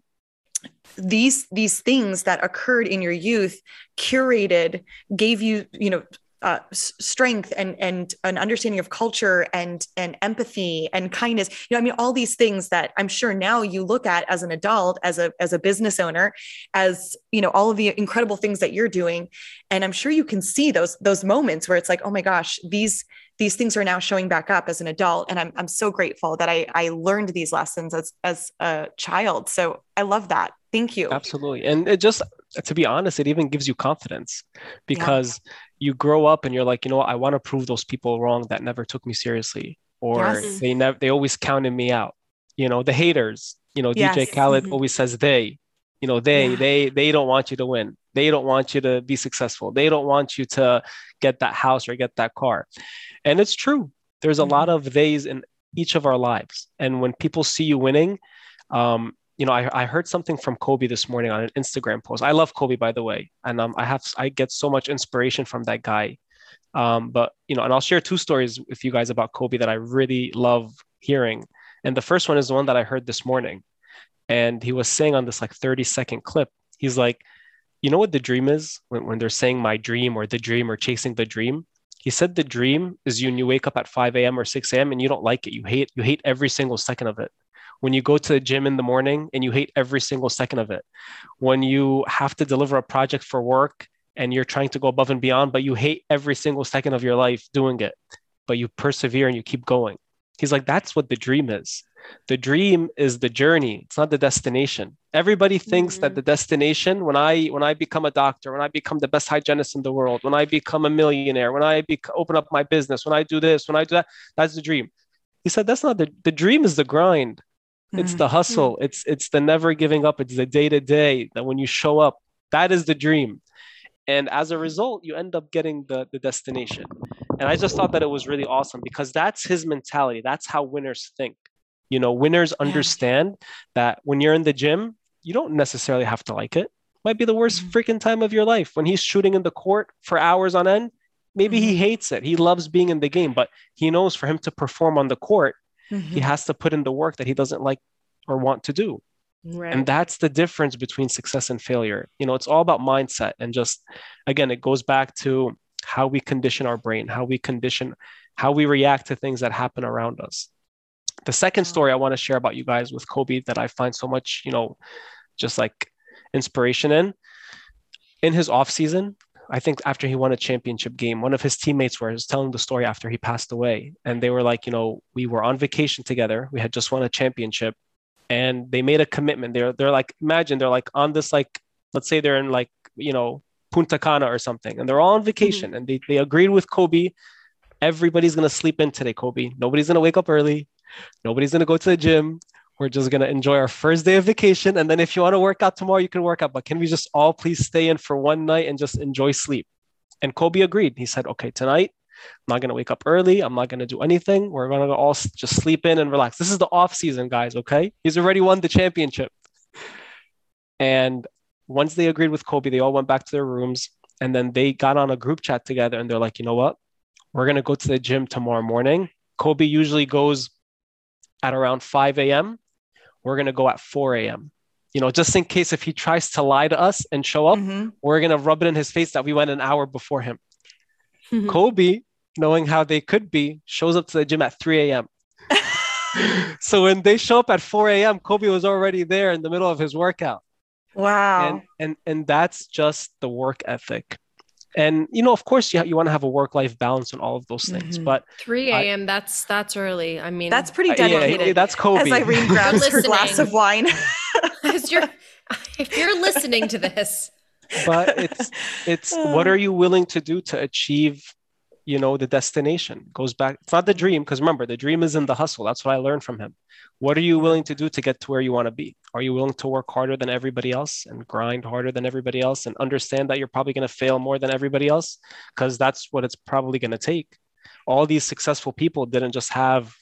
These these things that occurred in your youth curated gave you you know uh, strength and and an understanding of culture and and empathy and kindness. You know i mean all these things that i'm sure now you look at as an adult as a as a business owner as you know all of the incredible things that you're doing. And i'm sure you can see those those moments where it's like oh my gosh these these things are now showing back up as an adult. And i'm, I'm so grateful that i i learned these lessons as as a child. So i love that. Thank you. Absolutely. And it just, to be honest, it even gives you confidence because you grow up and you're like, you know what, I want to prove those people wrong that never took me seriously or Yes. they never, they always counted me out. You know, the haters, you know, DJ Yes. Khaled Mhm. always says they, you know, they, Yeah. they, they don't want you to win. They don't want you to be successful. They don't want you to get that house or get that car. And it's true. There's a Mhm. lot of theys in each of our lives. And when people see you winning, um, you know, I, I heard something from Kobe this morning on an Instagram post. I love Kobe, by the way, and um, I have I get so much inspiration from that guy. Um, but you know, and I'll share two stories with you guys about Kobe that I really love hearing. And the first one is the one that I heard this morning, and he was saying on this like 30 second clip, he's like, you know what the dream is when, when they're saying my dream or the dream or chasing the dream. He said the dream is you you wake up at 5 a.m. or 6 a.m. and you don't like it. You hate you hate every single second of it when you go to the gym in the morning and you hate every single second of it, when you have to deliver a project for work and you're trying to go above and beyond, but you hate every single second of your life doing it, but you persevere and you keep going. He's like, that's what the dream is. The dream is the journey. It's not the destination. Everybody thinks that the mm-hmm. destination, when I when I become a doctor, when I become the best hygienist in the world, when I become a millionaire, when I bec- open up my business, when I do this, when I do that, that's the dream. He said that's not the the dream is the grind. It's Mhm. the hustle. It's it's the never giving up. It's the day to day that when you show up, that is the dream. And as a result, you end up getting the, the destination. And I just thought that it was really awesome because that's his mentality. That's how winners think. You know, winners understand that when you're in the gym, you don't necessarily have to like it. Might be the worst Mhm. freaking time of your life. When he's shooting in the court for hours on end, maybe he Mhm. hates it. He loves being in the game, but he knows for him to perform on the court, he Mhm. has to put in the work that he doesn't like or want to do. Right. And that's the difference between success and failure. You know, it's all about mindset. And just, again, it goes back to how we condition our brain, how we condition, how we react to things that happen around us. The second story I want to share about you guys with Kobe that I find so much, you know, just like inspiration in, in his off season, I think after he won a championship game, one of his teammates was telling the story after he passed away. And they were like, you know, we were on vacation together. We had just won a championship and they made a commitment. They're they're like, imagine they're like on this like, let's say they're in like, you know, Punta Cana or something, and they're all on mm-hmm. vacation and they, they agreed with Kobe. Everybody's gonna sleep in today, Kobe. Nobody's gonna wake up early. Nobody's gonna go to the gym. We're just gonna enjoy our first day of vacation. And then if you want to work out tomorrow, you can work out. But can we just all please stay in for one night and just enjoy sleep? And Kobe agreed. He said, okay, tonight, I'm not going to wake up early. I'm not going to do anything. We're going to all just sleep in and relax. This is the off season, guys. Okay. He's already won the championship. And once they agreed with Kobe, they all went back to their rooms. And then they got on a group chat together and they're like, you know what? We're going to go to the gym tomorrow morning. Kobe usually goes at around 5 a.m. We're going to go at 4 a.m. You know, just in case if he tries to lie to us and show up, Mhm. we're going to rub it in his face that we went an hour before him. Mhm. Kobe, knowing how they could be, shows up to the gym at 3 a.m. <laughs> so when they show up at 4 a.m., Kobe was already there in the middle of his workout. Wow. And and and that's just the work ethic. And you know, of course, you, you want to have a work-life balance and all of those things. Mhm. But 3 a.m. That's that's early. I mean, That's pretty uh, yeah, dedicated. that's Kobe. As Irene grabs her glass of wine. <laughs> <laughs> as you're if you're listening to this, but it's it's what are you willing to do to achieve you know the destination goes back it's not the dream because remember the dream is in the hustle. That's what i learned from him. What are you willing to do to get to where you want to be? Are you willing to work harder than everybody else and grind harder than everybody else and understand that you're probably going to fail more than everybody else? Because that's what it's probably going to take. All these successful people didn't just have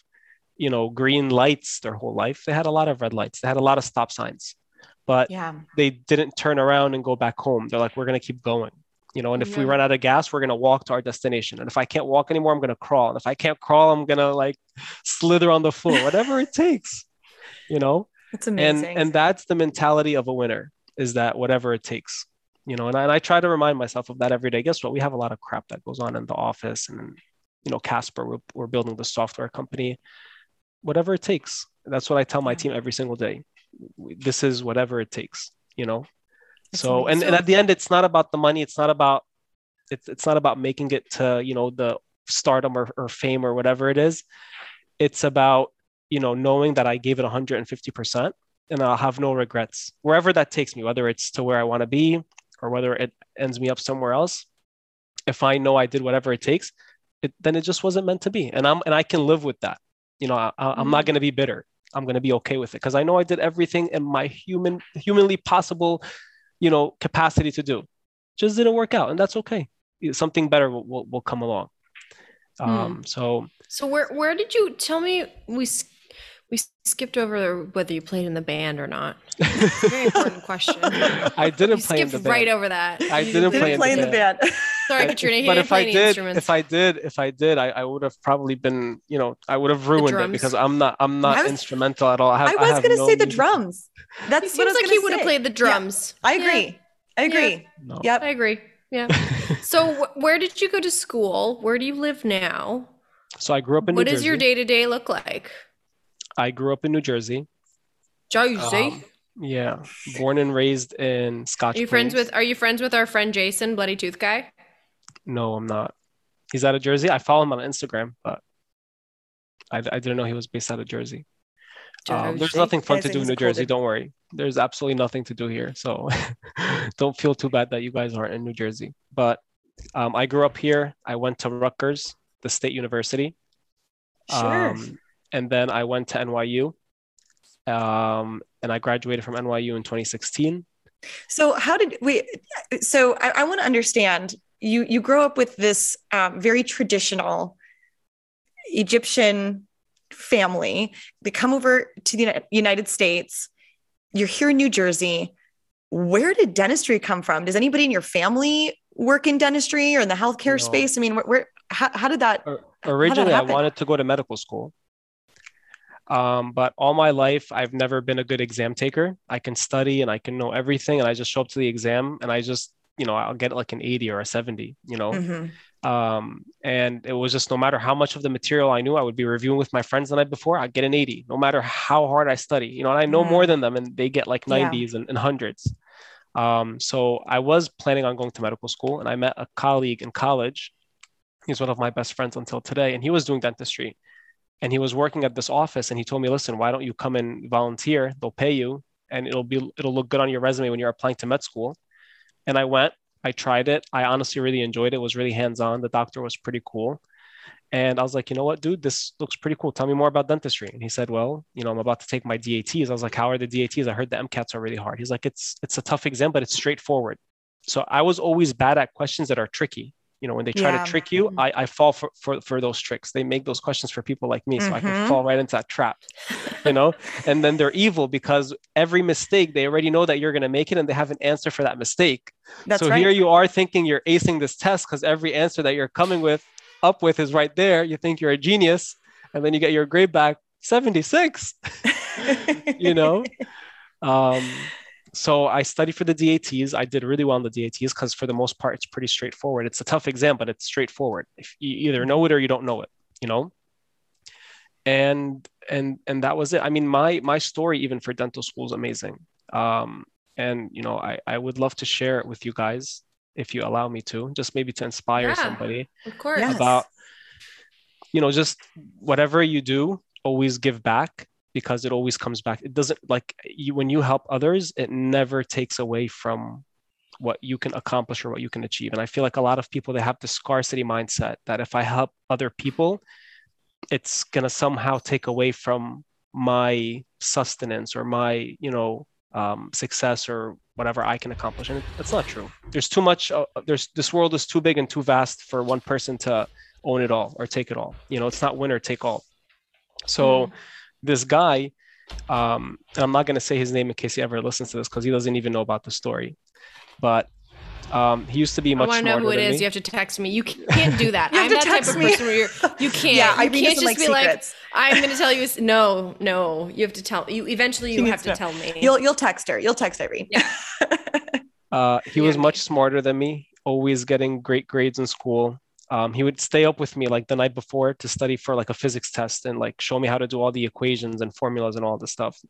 you know green lights their whole life. They had a lot of red lights. They had a lot of stop signs. But yeah. they didn't turn around and go back home. They're like, we're going to keep going. You know, and if we run out of gas, we're going to walk to our destination. And if I can't walk anymore, I'm going to crawl. And if I can't crawl, I'm going to like slither on the floor, whatever it <laughs> takes, you know? It's amazing. and and that's the mentality of a winner is that whatever it takes, you know, and I, and I try to remind myself of that every day. Guess what? We have a lot of crap that goes on in the office and, you know, Casper, we're, we're building the software company, whatever it takes. That's what I tell my team every single day. This is whatever it takes, you know? So and, and at the end it's not about the money. It's not about it's, it's not about making it to you know the stardom or, or fame or whatever it is. It's about you know knowing that i gave it 150% and i'll have no regrets wherever that takes me whether it's to where i want to be or whether it ends me up somewhere else. If i know i did whatever it takes it, then it just wasn't meant to be. And i'm and i can live with that. You know I, I- i'm not mm-hmm. going to be bitter. I'm going to be okay with it because i know i did everything in my human humanly possible you know capacity to do just didn't work out and that's okay something better will, will, will come along um so so where where did you tell me we we skipped over whether you played in the band or not? Very important <laughs> question. i didn't You play in skipped the right over that. I You didn't Didn't play in play in the the band. Sorry, I- Katrina. He but didn't if I did, if I did, if I did, I, I would have probably been, you know, I would have ruined it because I'm not, I'm not was- instrumental at all. I, have, I was have going to no say the music- drums. That's he what I seems was like he would have played the drums. I Yeah. agree. I agree. No. Yep. I agree. Yeah. <laughs> so wh- where did you go to school? Where do you live now? So I grew up in New Jersey. What Jersey. does your day to day look like? I grew up in New Jersey. Jersey. Um, yeah, born and raised in Scotch. are you friends with Are you friends with our friend Jason, Bloody Tooth guy? No, I'm not. He's out of Jersey. I follow him on Instagram, but I, I didn't know he was based out of Jersey. Um, there's nothing fun to do in New Jersey. Don't worry. There's absolutely nothing to do here. So <laughs> don't feel too bad that you guys aren't in New Jersey. But um, I grew up here. I went to Rutgers, the state university. Sure. Um, and then I went to NYU. Um, and I graduated from NYU in 2016. So how did we? So I, I want to understand. You you grow up with this um, very traditional Egyptian family. They come over to the United States. You're here in New Jersey. Where did dentistry come from? Does anybody in your family work in dentistry or in the healthcare No. space? I mean, where, where how, how did that? Or- Originally, I wanted to go to medical school. Um, but all my life, I've never been a good exam taker. I can study and I can know everything, and I just show up to the exam and I just, you know, I'll get like an 80 or a 70, you know. Mhm. Um, and it was just no matter how much of the material I knew, I would be reviewing with my friends the night before, I'd get an 80, no matter how hard I study, you know, and I know Mhm. more than them and they get like Yeah. 90s and, and hundreds. Um, so I was planning on going to medical school and I met a colleague in college. He's one of my best friends until today, and he was doing dentistry and he was working at this office and he told me, listen, why don't you come and volunteer? They'll pay you and it'll be it'll look good on your resume when you're applying to med school. And I went, I tried it. I honestly really enjoyed it. It was really hands-on. The doctor was pretty cool. And I was like, you know what, dude, this looks pretty cool. Tell me more about dentistry. And he said, well, you know, I'm about to take my DATs. I was like, how are the DATs? I heard the MCATs are really hard. He's like, it's it's a tough exam, but it's straightforward. So I was always bad at questions that are tricky. You know, when they try Yeah. to trick you, I, I fall for, for, for those tricks. They make those questions for people like me, so I can Mhm. fall right into that trap, you know? <laughs> and then they're evil because every mistake, they already know that you're going to make it and they have an answer for that mistake. That's so right. here you are thinking you're acing this test because every answer that you're coming with up with is right there. You think you're a genius, and then you get your grade back 76. <laughs> you know? <laughs> Um, so I studied for the DATs. I did really well in the DATs because for the most part, it's pretty straightforward. It's a tough exam, but it's straightforward. If you either know it or you don't know it, you know. And and and that was it. I mean, my my story even for dental school is amazing. Um, and you know, I I would love to share it with you guys if you allow me to, just maybe to inspire Yeah. somebody Of course. Yes. about you know just whatever you do always give back because it always comes back. It doesn't like you when you help others it never takes away from what you can accomplish or what you can achieve. And i feel like a lot of people they have the scarcity mindset that if i help other people it's going to somehow take away from my sustenance or my you know um, success or whatever i can accomplish. And that's not true. There's too much uh, there's this world is too big and too vast for one person to own it all or take it all. You know it's not winner take all. So this guy um and i'm not going to say his name in case he ever listens to this because he doesn't even know about the story but um he used to be much. I much want to know who it is. me. You have to text me. You can't do that. <laughs> You have I'm to that type text of me. person where you're, <laughs> you can't. Yeah, you Irene can't just like be like. I'm going to tell you. No, no. You have to tell. You eventually you needs have to to- tell me. You'll you'll text her. You'll text Irene. Yeah. <laughs> Uh, he was much smarter than me, always getting great grades in school. Um, he would stay up with me like the night before to study for like a physics test and like show me how to do all the equations and formulas and all this stuff.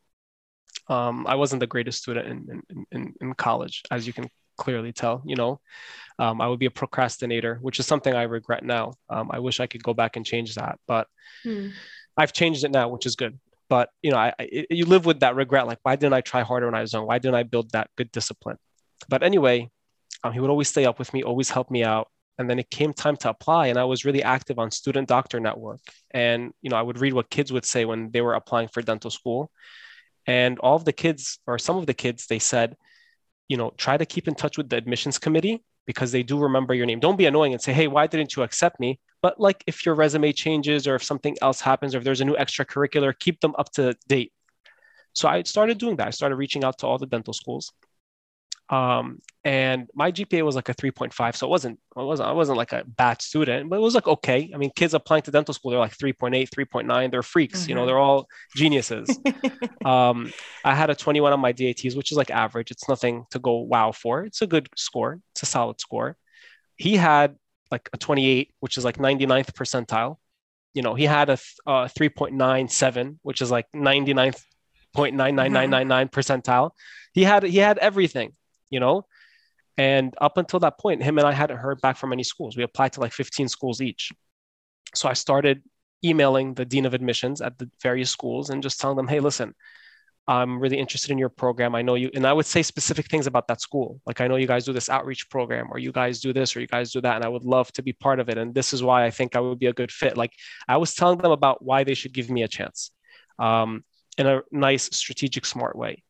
Um, I wasn't the greatest student in, in, in, in college, as you can clearly tell, you know. Um, I would be a procrastinator, which is something I regret now. Um, I wish I could go back and change that, but Hmm. I've changed it now, which is good. But you know, I, I you live with that regret. Like, why didn't I try harder when I was young? Why didn't I build that good discipline? But anyway, um, he would always stay up with me, always help me out. And then it came time to apply, and I was really active on Student Doctor Network. And you know, I would read what kids would say when they were applying for dental school. And all of the kids, or some of the kids, they said, you know, try to keep in touch with the admissions committee because they do remember your name. Don't be annoying and say, hey, why didn't you accept me? But like if your resume changes or if something else happens or if there's a new extracurricular, keep them up to date. So I started doing that. I started reaching out to all the dental schools. Um, and my GPA was like a 3.5. So it wasn't, it wasn't, I wasn't like a bad student, but it was like okay. I mean, kids applying to dental school, they're like 3.8, 3.9. They're freaks, you know, Mhm. they're all geniuses. <laughs> um, I had a 21 on my DATs, which is like average. It's nothing to go wow for. It's a good score. It's a solid score. He had like a 28, which is like 99th percentile. You know, he had a th- uh, 3.97, which is like 99.99999 percentile. He had he had everything, you know. And up until that point, him and I hadn't heard back from any schools. We applied to like 15 schools each. So I started emailing the dean of admissions at the various schools and just telling them, hey, listen, I'm really interested in your program. I know you, and I would say specific things about that school. Like, I know you guys do this outreach program, or you guys do this, or you guys do that, and I would love to be part of it. And this is why I think I would be a good fit. Like, I was telling them about why they should give me a chance um, in a nice, strategic, smart way.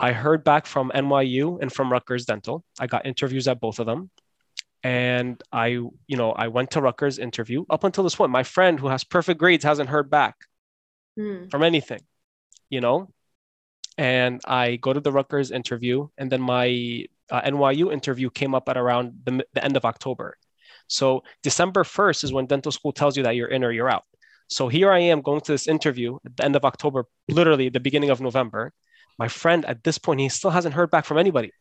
I heard back from NYU and from Rutgers Dental. I got interviews at both of them. And I, you know, I went to Rutgers interview. Up until this point, my friend who has perfect grades hasn't heard back Hmm. from anything, you know? And I go to the Rutgers interview, and then my uh, NYU interview came up at around the, the end of October. So December 1st is when dental school tells you that you're in or you're out. So here I am going to this interview at the end of October, literally the beginning of November. My friend at this point, he still hasn't heard back from anybody,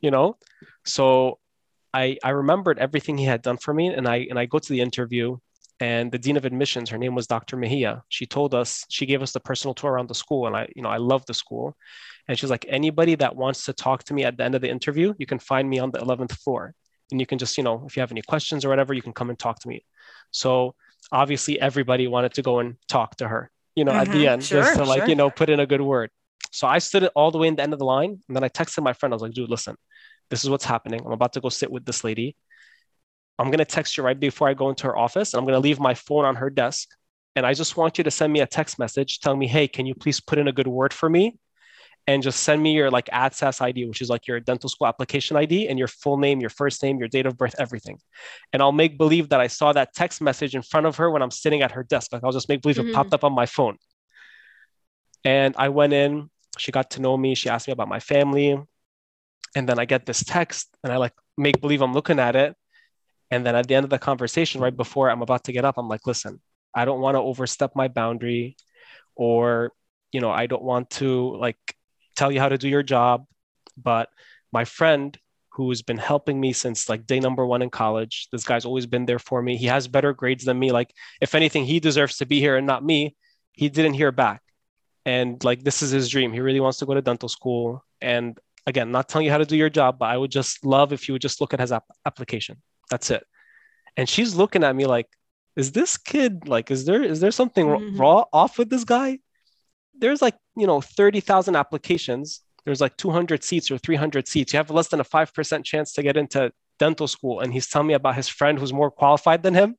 you know? So I, I remembered everything he had done for me, and I and I go to the interview, and the dean of admissions, her name was Dr. Mejia. She told us, she gave us the personal tour around the school, and I, you know, I love the school, and she's like, anybody that wants to talk to me at the end of the interview, you can find me on the 11th floor, and you can just, you know, if you have any questions or whatever, you can come and talk to me. So obviously, everybody wanted to go and talk to her, you know, at the Mhm. end, Sure, just to like, sure. you know, put in a good word. So I stood it all the way in the end of the line, and then I texted my friend. I was like, dude, listen this is what's happening. I'm about to go sit with this lady. I'm going to text you right before I go into her office and I'm going to leave my phone on her desk. And I just want you to send me a text message telling me, hey, can you please put in a good word for me? And just send me your like AADSAS ID, which is like your dental school application ID and your full name, your first name, your date of birth, everything. And I'll make believe that I saw that text message in front of her when I'm sitting at her desk. Like I'll just make believe Mhm. it popped up on my phone. And I went in, she got to know me. She asked me about my family. And then I get this text and I like make believe I'm looking at it. And then at the end of the conversation, right before I'm about to get up, I'm like, listen, I don't want to overstep my boundary or, you know, I don't want to like tell you how to do your job. But my friend who's been helping me since like day number one in college, this guy's always been there for me. He has better grades than me. Like, if anything, he deserves to be here and not me. He didn't hear back. And like, this is his dream. He really wants to go to dental school. And again, not telling you how to do your job, but I would just love if you would just look at his ap- application. That's it. And she's looking at me like, is this kid like, is there is there something Mhm. raw off with this guy? There's like you know thirty thousand applications. There's like 200 seats or 300 seats. You have less than a five percent chance to get into dental school. And he's telling me about his friend who's more qualified than him.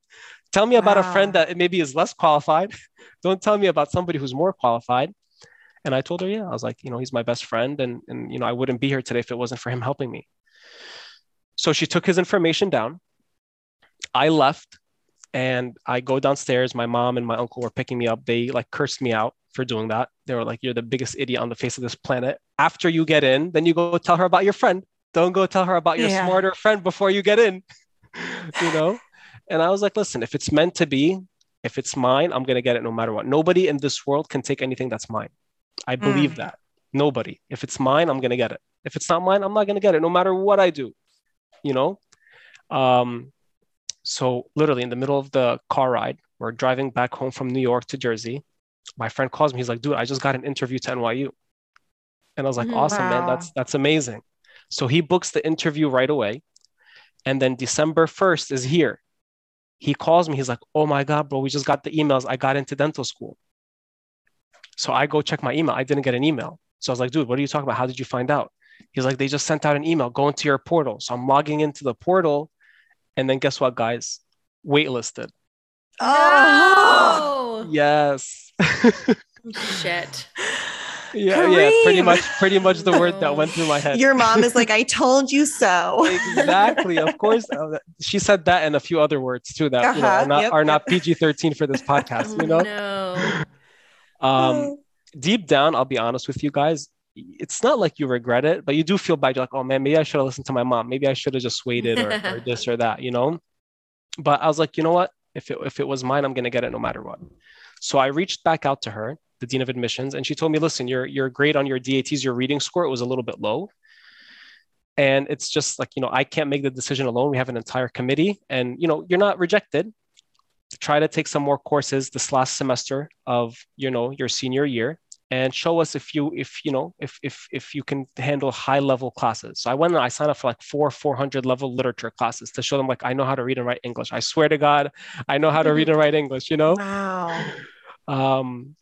Tell me about a friend that maybe is less qualified. <laughs> Don't tell me about somebody who's more qualified. And I told her, yeah, I was like, you know, he's my best friend, and and you know, I wouldn't be here today if it wasn't for him helping me. So she took his information down. I left and I go downstairs. My mom and my uncle were picking me up. They like cursed me out for doing that. They were like, You're the biggest idiot on the face of this planet. After you get in, then you go tell her about your friend. Don't go tell her about your Yeah. smarter friend before you get in. <laughs> you know? And I was like, Listen, if it's meant to be, if it's mine, I'm going to get it no matter what. Nobody in this world can take anything that's mine. I believe that. Nobody. If it's mine, I'm going to get it. If it's not mine, I'm not going to get it no matter what I do. You know? Um, so literally in the middle of the car ride, we're driving back home from New York to Jersey. My friend calls me. He's like, "Dude, I just got an interview to NYU," and I was like, Mhm. "Awesome, man! That's that's amazing." So he books the interview right away, and then December first is here. He calls me. He's like, "Oh my god, bro, we just got the emails. I got into dental school." So I go check my email. I didn't get an email. So I was like, "Dude, what are you talking about? How did you find out?" He's like, "They just sent out an email. Go into your portal." So I'm logging into the portal, and then guess what, guys? Waitlisted. Oh, No! Yes. <laughs> Shit. Yeah, yeah, pretty much pretty much the word that went through my head. your mom is like, <laughs> I told you so. exactly, of course. Uh, she said that and a few other words too that you know, Uh-huh, are not yep, are not. PG-13 for this podcast, you know? <laughs> No. Um <sighs> <sighs> deep down, I'll be honest with you guys, it's not like you regret it, but you do feel bad. You're like, oh man, maybe I should have listened to my mom. Maybe I should have just waited or, or this or that, you know? But I was like, you know what? If it if it was mine, I'm gonna get it no matter what. So I reached back out to her, the dean of admissions, and she told me, listen, your your grade on your DATs, your reading score, it was a little bit low. And it's just like, you know, I can't make the decision alone. We have an entire committee, and you know, you're not rejected. Try to take some more courses this last semester of, you know, your senior year and show us if you if you know if if if you can handle high level classes so i went and i signed up for like four 400 level literature classes to show them like i know how to read and write english i swear to god i know how to read and write english you know Wow. um,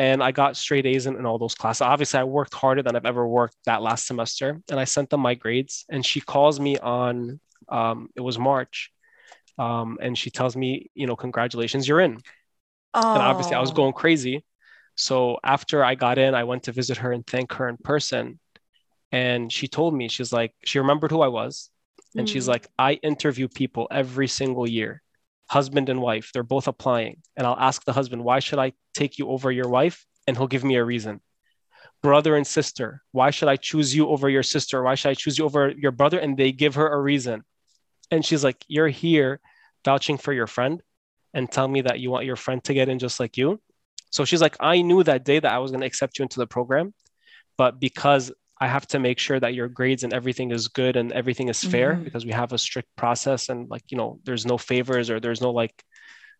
and I got straight A's in, in all those classes. Obviously, I worked harder than I've ever worked that last semester, and I sent them my grades. And she calls me on um, it was March, um, and she tells me, you know, congratulations, you're in. Oh. And obviously, I was going crazy. So after I got in, I went to visit her and thank her in person. And she told me, she's like, she remembered who I was. And she's Mm. like, I interview people every single year, husband and wife. They're both applying. And I'll ask the husband, why should I take you over your wife? And he'll give me a reason. Brother and sister, why should I choose you over your sister? Why should I choose you over your brother? And they give her a reason. And she's like, You're here vouching for your friend and tell me that you want your friend to get in just like you. So she's like, I knew that day that I was going to accept you into the program, but because I have to make sure that your grades and everything is good and everything is fair Mhm. because we have a strict process and like, you know, there's no favors or there's no like,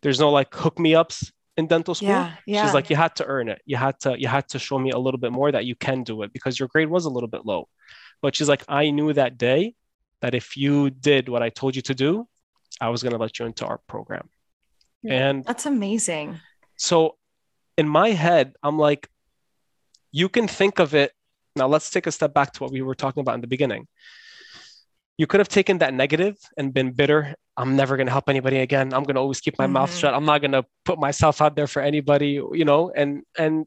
there's no like hook me ups in dental school. Yeah. Yeah. She's like, you had to earn it. You had to, you had to show me a little bit more that you can do it because your grade was a little bit low. But she's like, I knew that day that if you did what I told you to do, I was going to let you into our program. And That's amazing. so in my head, I'm like, you can think of it. Now, let's take a step back to what we were talking about in the beginning. You could have taken that negative and been bitter. I'm never going to help anybody again. I'm going to always keep my mouth Mhm. shut. I'm not going to put myself out there for anybody, you know, and, and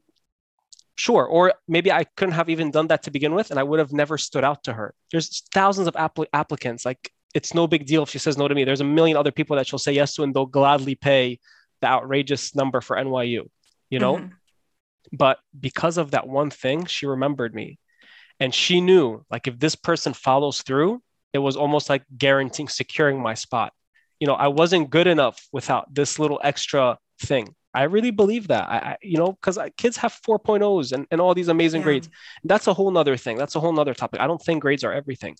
sure. Or maybe I couldn't have even done that to begin with and I would have never stood out to her. There's thousands of appli applicants. Like, it's no big deal if she says no to me. There's a million other people that she'll say yes to and they'll gladly pay the outrageous number for NYU, you know? Mhm. But because of that one thing, she remembered me. And she knew, like, if this person follows through, it was almost like guaranteeing, securing my spot. You know, I wasn't good enough without this little extra thing. I really believe that. I, I you know, because kids have 4.0s and, and all these amazing Yeah. grades. That's a whole nother thing. That's a whole nother topic. I don't think grades are everything.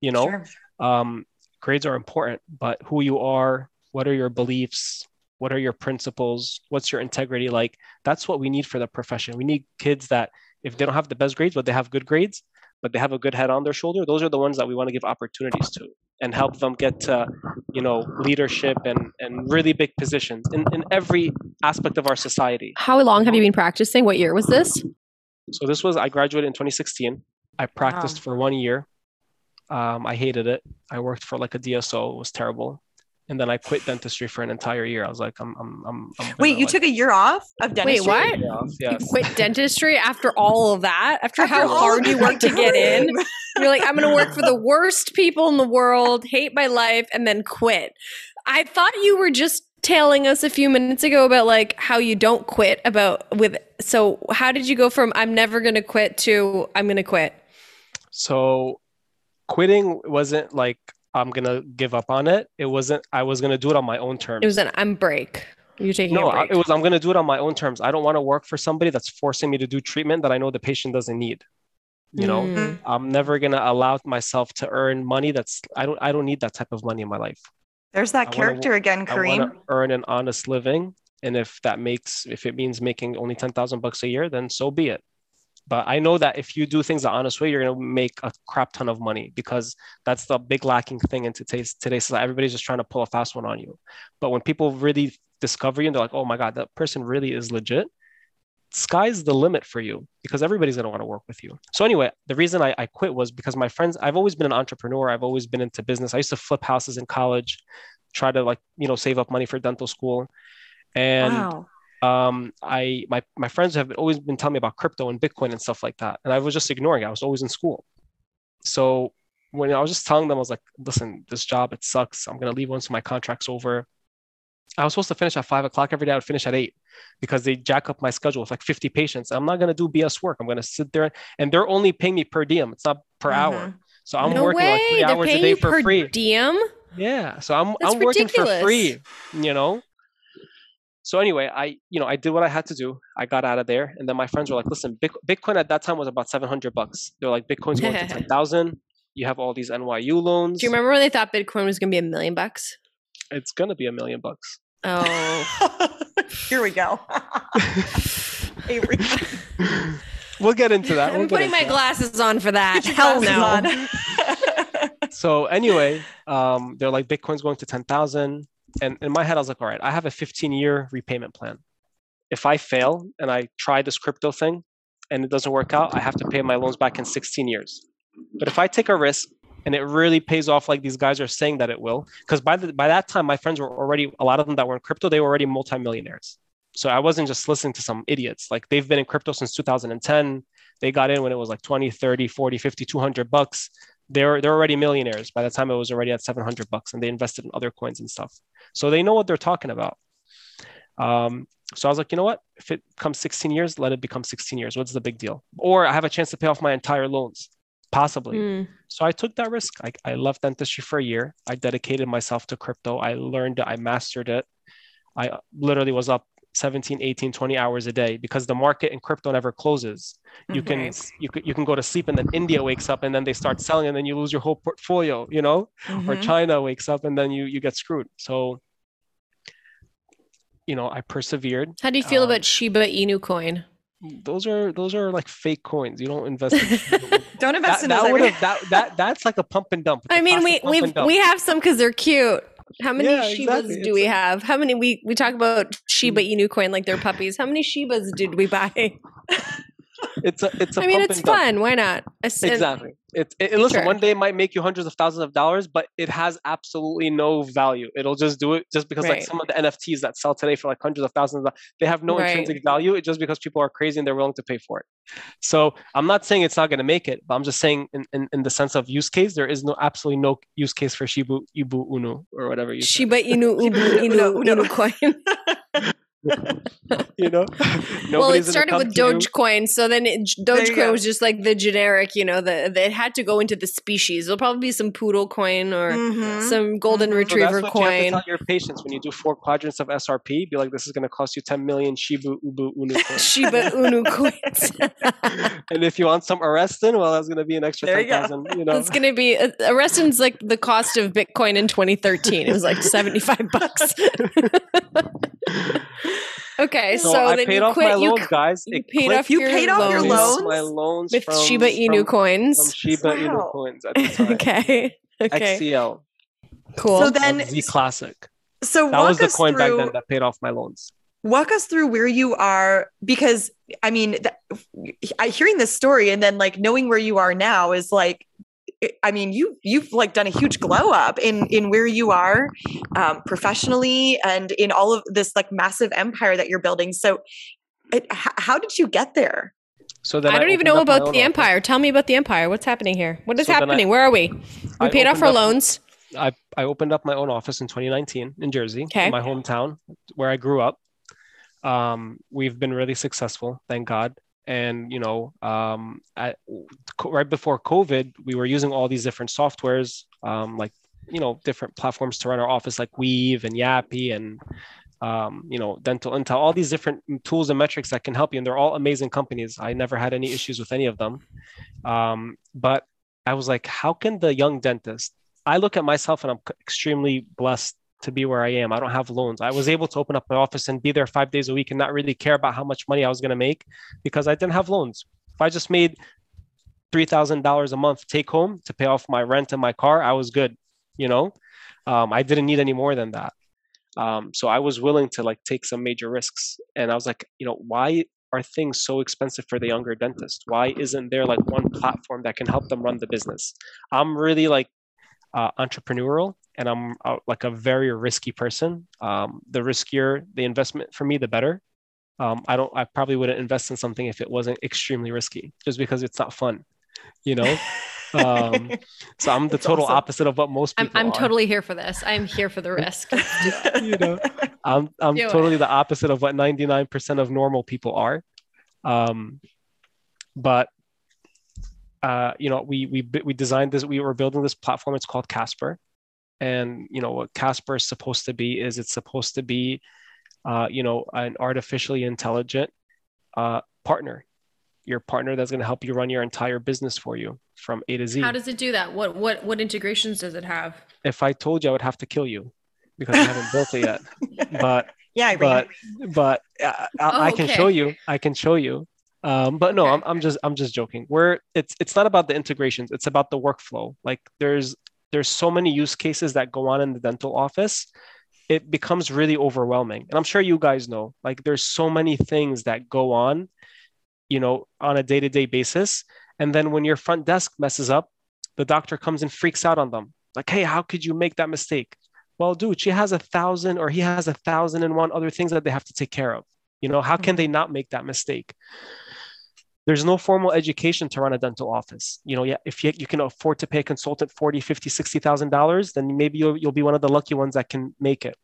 You know, Sure. um, grades are important, but who you are, what are your beliefs, what are your principles, what's your integrity like? That's what we need for the profession. We need kids that if they don't have the best grades, but they have good grades, but they have a good head on their shoulder, those are the ones that we want to give opportunities to and help them get to, you know, leadership and and really big positions in, in every aspect of our society. How long have you been practicing? What year was this? So this was I graduated in 2016. I practiced for one year. Um, I hated it. I worked for like a DSO. It was terrible. And then I quit dentistry for an entire year. I was like, I'm, I'm, I'm. I'm Wait, gonna, you like, took a year off of dentistry? Wait, what? year off. You quit dentistry after all of that? After, After how hard you worked to get in? You're like, I'm going to work for the worst people in the world, hate my life, and then quit. I thought you were just telling us a few minutes ago about like how you don't quit about with so how did you go from I'm never going to quit to I'm going to quit? So quitting wasn't like I'm gonna give up on it. It wasn't. I was gonna do it on my own terms. It was an I'm break. You're taking no, a I- break. it was. I'm gonna do it on my own terms. I don't want to work for somebody that's forcing me to do treatment that I know the patient doesn't need. You know, Mm. I'm never gonna allow myself to earn money that's. I don't. I don't need that type of money in my life. There's I that wanna character again, Kareem. to earn an honest living, and if that makes, if it means making only ten thousand bucks a year, then so be it. But I know that if you do things the honest way, you're gonna make a crap ton of money because that's the big lacking thing in today's today's. Everybody's just trying to pull a fast one on you. But when people really discover you and they're like, oh my god, that person really is legit. Sky's the limit for you because everybody's gonna want to work with you. So anyway, the reason I, I quit was because my friends. I've always been an entrepreneur. I've always been into business. I used to flip houses in college try to like you know save up money for dental school and wow. Um i my my friends have always been telling me about crypto and bitcoin and stuff like that and i was just ignoring it. I was always in school. So when i was just telling them i was like listen this job it sucks. I'm going to leave once my contract's over. I was supposed to finish at five o'clock every day. I would finish at eight because they jack up my schedule with like 50 patients. I'm not going to do bs work. I'm going to sit there and they're only paying me per diem. It's not per hour. Mhm. so i'm no working way. like 3 They're hours a day for per free. diem. yeah, so I'm That's I'm working for free, you know. So anyway, I you know I did what I had to do. I got out of there, and then my friends were like, "Listen, Bitcoin at that time was about seven hundred bucks. They're like, Bitcoin's going to <laughs> ten thousand. You have all these NYU loans. Do you remember when they thought Bitcoin was going to be a million bucks? It's gonna be a million bucks." Oh, <laughs> Here we go. <laughs> Avery. we'll get into that. I'm We'll get putting into my that. glasses on for that. Hell no. So anyway, um, they're like, Bitcoin's going to ten thousand, and in my head, I was like, "All right, I have a fifteen year repayment plan. If I fail and I try this crypto thing and it doesn't work out, I have to pay my loans back in 16 years. But if I take a risk and it really pays off like these guys are saying that it will, because by the by that time my friends were already a lot of them that were in crypto, they were already multimillionaires. So I wasn't just listening to some idiots. Like they've been in crypto since 2010. They got in when it was like 20, 30, 40, 50, 200 bucks. They're they're already millionaires by the time it was already at 700 bucks and they invested in other coins and stuff. So they know what they're talking about. Um, so I was like, you know what? If it comes 16 years, let it become 16 years. What's the big deal? Or I have a chance to pay off my entire loans, possibly. Mm. So I took that risk. I, I left dentistry for a year. I dedicated myself to crypto. I learned it. I mastered it. I literally was up 17, 18, 20 hours a day because the market in crypto never closes. You can Right. you can you can go to sleep and then India wakes up and then they start selling and then you lose your whole portfolio, you know? Or Mhm. China wakes up and then you you get screwed. So you know, I persevered. How do you feel Um, about Shiba Inu coin? Those are those are like fake coins. You don't invest in <laughs> Don't invest that, in that would have <laughs> that, that that's like a pump and dump. It's I mean, we we we have some because they're cute. How many Yeah, Shibas exactly. do we have? How many we we talk about Shiba hmm. Inu coin like they're puppies? How many Shibas did we buy? <laughs> it's a it's a I mean, it's fun. Why not? It's- Exactly. It, it, and listen, Sure. one day it might make you hundreds of thousands of dollars, but it has absolutely no value. It'll just do it just because like some of the NFTs that sell today for like hundreds of thousands, of, they have no Right. intrinsic value. It's just because people are crazy and they're willing to pay for it. So I'm not saying it's not going to make it, but I'm just saying in, in, in the sense of use case, there is no absolutely no use case for Shibu Ibu Unu or whatever you. Shiba Inu Ubu <laughs> Uno, Inu Uno. Inu coin. <laughs> you know, <laughs> well, it started with to you. Dogecoin, so then it, There Dogecoin was just like the generic, you know, the, the it had to go into the species. There'll probably be some poodle coin or Mhm. some golden Mhm. So retriever that's what you have to coin. tell your patients when you do four quadrants of SRP. Be like, this is going to cost you 10 million Shiba Ubu Unu <laughs> coins. Shiba Inu coins. <laughs> and if you want some Arestin, well, that's going to be an extra There you go. 10,000. You know, It's going to be uh, Arestin's like the cost of Bitcoin in 2013. It was like 75 bucks. Okay, so, so, I then paid you off quit. my you, loans, guys. you It paid clipped off You your paid off your loans loans? my loans with from, Shiba Inu from, coins. from Shiba Wow. Inu coins at the <laughs> time. okay. <laughs> Okay. XCL. Cool. So then, Z Classic. so That walk was the us coin back through, then that paid off my loans. walk us through where you are because I mean, th- I hearing this story and then like knowing where you are now is like, I mean, you you've like done a huge glow up in in where you are um, professionally and in all of this like massive empire that you're building. So, it, h- how did you get there? So then I don't even know about own the office. empire. Tell me about the empire. What's happening here? What is So then I- happening? Where are we? We I paid off our up- loans. I, I opened up my own office in 2019 in Jersey, Okay. in my hometown where I grew up. Um, we've been really successful, thank God. And you know, um, at, right before COVID, we were using all these different softwares, um, like you know, different platforms to run our office, like Weave and Yapi and um, you know, Dental Intel, all these different tools and metrics that can help you, and they're all amazing companies. I never had any issues with any of them. Um, but I was like, how can the young dentist I look at myself and I'm extremely blessed to be where I am. I don't have loans. I was able to open up my office and be there five days a week and not really care about how much money I was going to make because I didn't have loans. If I just made $3,000 a month take home to pay off my rent and my car, I was good. You know, um, I didn't need any more than that. Um, so I was willing to like take some major risks. And I was like, you know, why are things so expensive for the younger dentist? Why isn't there like one platform that can help them run the business? I'm really like uh, entrepreneurial and I'm uh, like a very risky person. Um, the riskier the investment for me, the better. Um, I don't. I probably wouldn't invest in something if it wasn't extremely risky, just because it's not fun, you know. <laughs> um, so I'm the That's total awesome. opposite of what most I'm, people I'm are. totally here for this. I'm here for the risk. <laughs> you know, I'm I'm Do it. totally the opposite of what 99% of normal people are. Um, but uh, you know, we we we designed this. We were building this platform. It's called Casper, and you know what Casper is supposed to be is it's supposed to be, uh, you know, an artificially intelligent uh, partner. Your partner that's going to help you run your entire business for you from A to Z. How does it do that? What what what integrations does it have? if I told you, I would have to kill you because I haven't built it yet. <laughs> But yeah, I but but uh, I, I Oh, can okay. show you. I can show you. Um, but no, Okay. I'm, I'm just I'm just joking. We're it's it's not about the integrations. It's about the workflow. Like there's there's so many use cases that go on in the dental office. It becomes really overwhelming, and I'm sure you guys know. Like there's so many things that go on, you know, on a day to day basis. And then when your front desk messes up, the doctor comes and freaks out on them. Like, hey, how could you make that mistake? Well, dude, she has a thousand or he has a thousand and one other things that they have to take care of. You know, how can mm-hmm. they not make that mistake? There's no formal education to run a dental office. You know, yeah, if you, you can afford to pay a consultant 40, 50, 60,000 dollars, then maybe you'll, you'll be one of the lucky ones that can make it.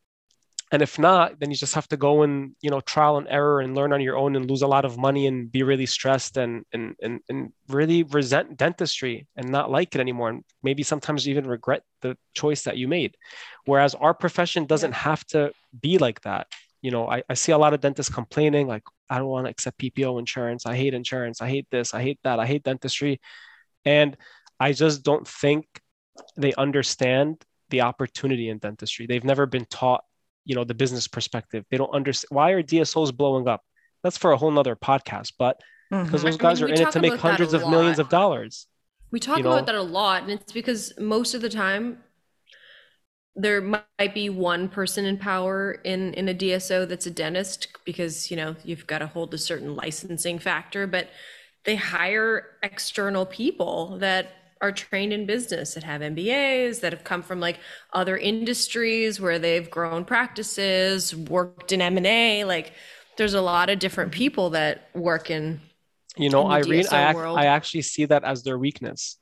And if not, then you just have to go and, you know, trial and error and learn on your own and lose a lot of money and be really stressed and, and, and, and really resent dentistry and not like it anymore. And maybe sometimes even regret the choice that you made. Whereas our profession doesn't have to be like that. You know, I, I see a lot of dentists complaining, like, I don't want to accept PPO insurance. I hate insurance. I hate this. I hate that. I hate dentistry. And I just don't think they understand the opportunity in dentistry. They've never been taught, you know, the business perspective. They don't understand why are DSOs blowing up? That's for a whole nother podcast, but mm-hmm. because I those guys mean, are in it to make about that a hundreds of millions of dollars. We talk You know- about that a lot, and it's because most of the time there might be one person in power in in a DSO that's a dentist because you know you've got to hold a certain licensing factor, but they hire external people that are trained in business that have MBAs that have come from like other industries where they've grown practices, worked in M&A, like there's a lot of different people that work in You know, in the Irene, I, ac-. I actually see that as their weakness.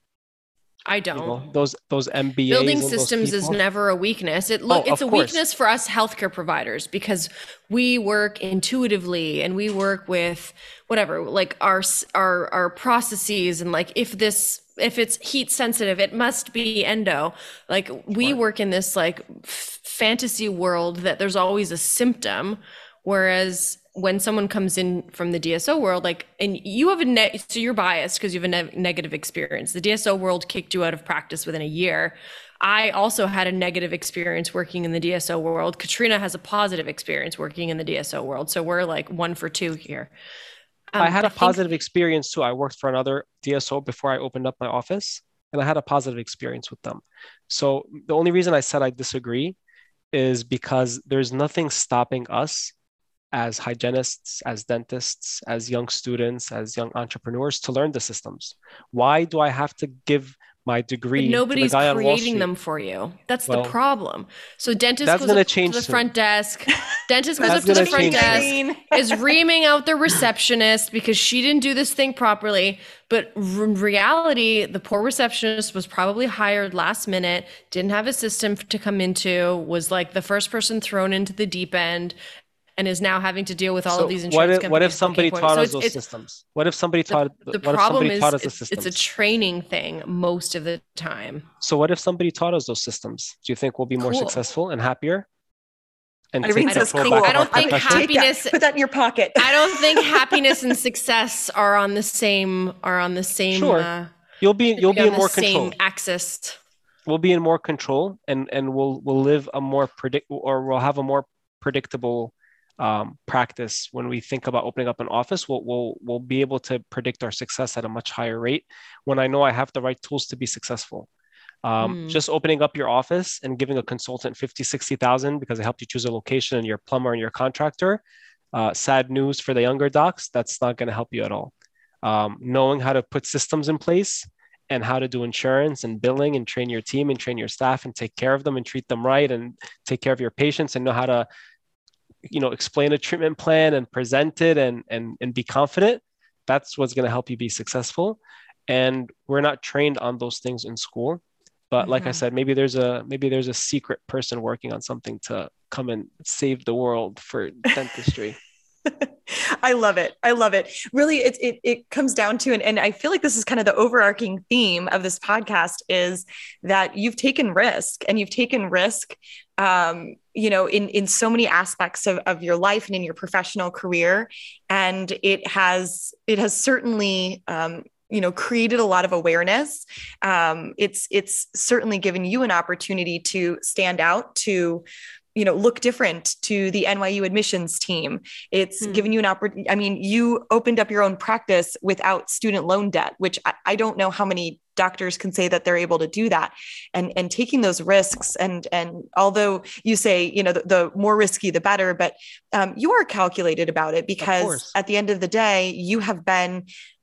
I don't. know, those those MBAs. Building systems is never a weakness. It look Oh, it's a course. weakness for us healthcare providers because we work intuitively and we work with whatever like our our our processes and like if this if it's heat sensitive it must be endo. Like we work in this like f- fantasy world that there's always a symptom whereas when someone comes in from the DSO world, like, and you have a ne- so you're biased because you have a ne- negative experience. The DSO world kicked you out of practice within a year. I also had a negative experience working in the DSO world. Katrina has a positive experience working in the DSO world. So we're like one for two here. Um, I had a think- positive experience too. I worked for another DSO before I opened up my office, and I had a positive experience with them. So the only reason I said I disagree is because there's nothing stopping us as hygienists, as dentists, as young students, as young entrepreneurs to learn the systems. Why do I have to give my But degree nobody's to the guy creating them for you. That's Well, the problem. So dentist goes <laughs> up to the front desk. Dentist goes up to the front desk. is reaming out the receptionist because she didn't do this thing properly. But in reality, the poor receptionist was probably hired last minute, didn't have a system to come into, was like the first person thrown into the deep end, and is now having to deal with all So of these what if, companies. what if somebody taught So us it's- those systems? What if somebody the, taught the what if problem somebody is taught us it's, it's a training thing most of the time. So what if somebody taught us those systems? Do you think we'll be more Cool. successful and happier? And Irene take says control cool. I don't think profession? happy- that. Happiness- Put that in your pocket. I don't <laughs> think happiness and success are on the same are on the same Sure. uh, You'll be you'll be in more control. axis. We'll be in more control, and and we'll we'll live a more predict or we'll have a more predictable um, practice when we think about opening up an office. We'll we'll we'll be able to predict our success at a much higher rate when I know I have the right tools to be successful. Um, Hmm. Just opening up your office and giving a consultant 50, 60,000 because it helped you choose a location and your plumber and your contractor. Uh, sad news for the younger docs, that's not going to help you at all. Um, knowing how to put systems in place and how to do insurance and billing and train your team and train your staff and take care of them and treat them right and take care of your patients and know how to you know explain a treatment plan and present it and and, and be confident that's what's going to help you be successful and we're not trained on those things in school but like i Mhm. said maybe there's a maybe there's a secret person working on something to come and save the world for dentistry <laughs> I love it. I love it. Really, it it, it comes down to, and, and I feel like this is kind of the overarching theme of this podcast is that you've taken risk and you've taken risk, um, you know, in in so many aspects of, of your life and in your professional career, and it has it has certainly. Um, you know created a lot of awareness um, it's it's certainly given you an opportunity to stand out to you know look different to the NYU admissions team. It's Hmm. given you an opportunity i mean you opened up your own practice without student loan debt which I, I don't know how many doctors can say that they're able to do that. And and taking those risks and and although you say you know the, the more risky the better but um, you are calculated about it because at the end of the day you have been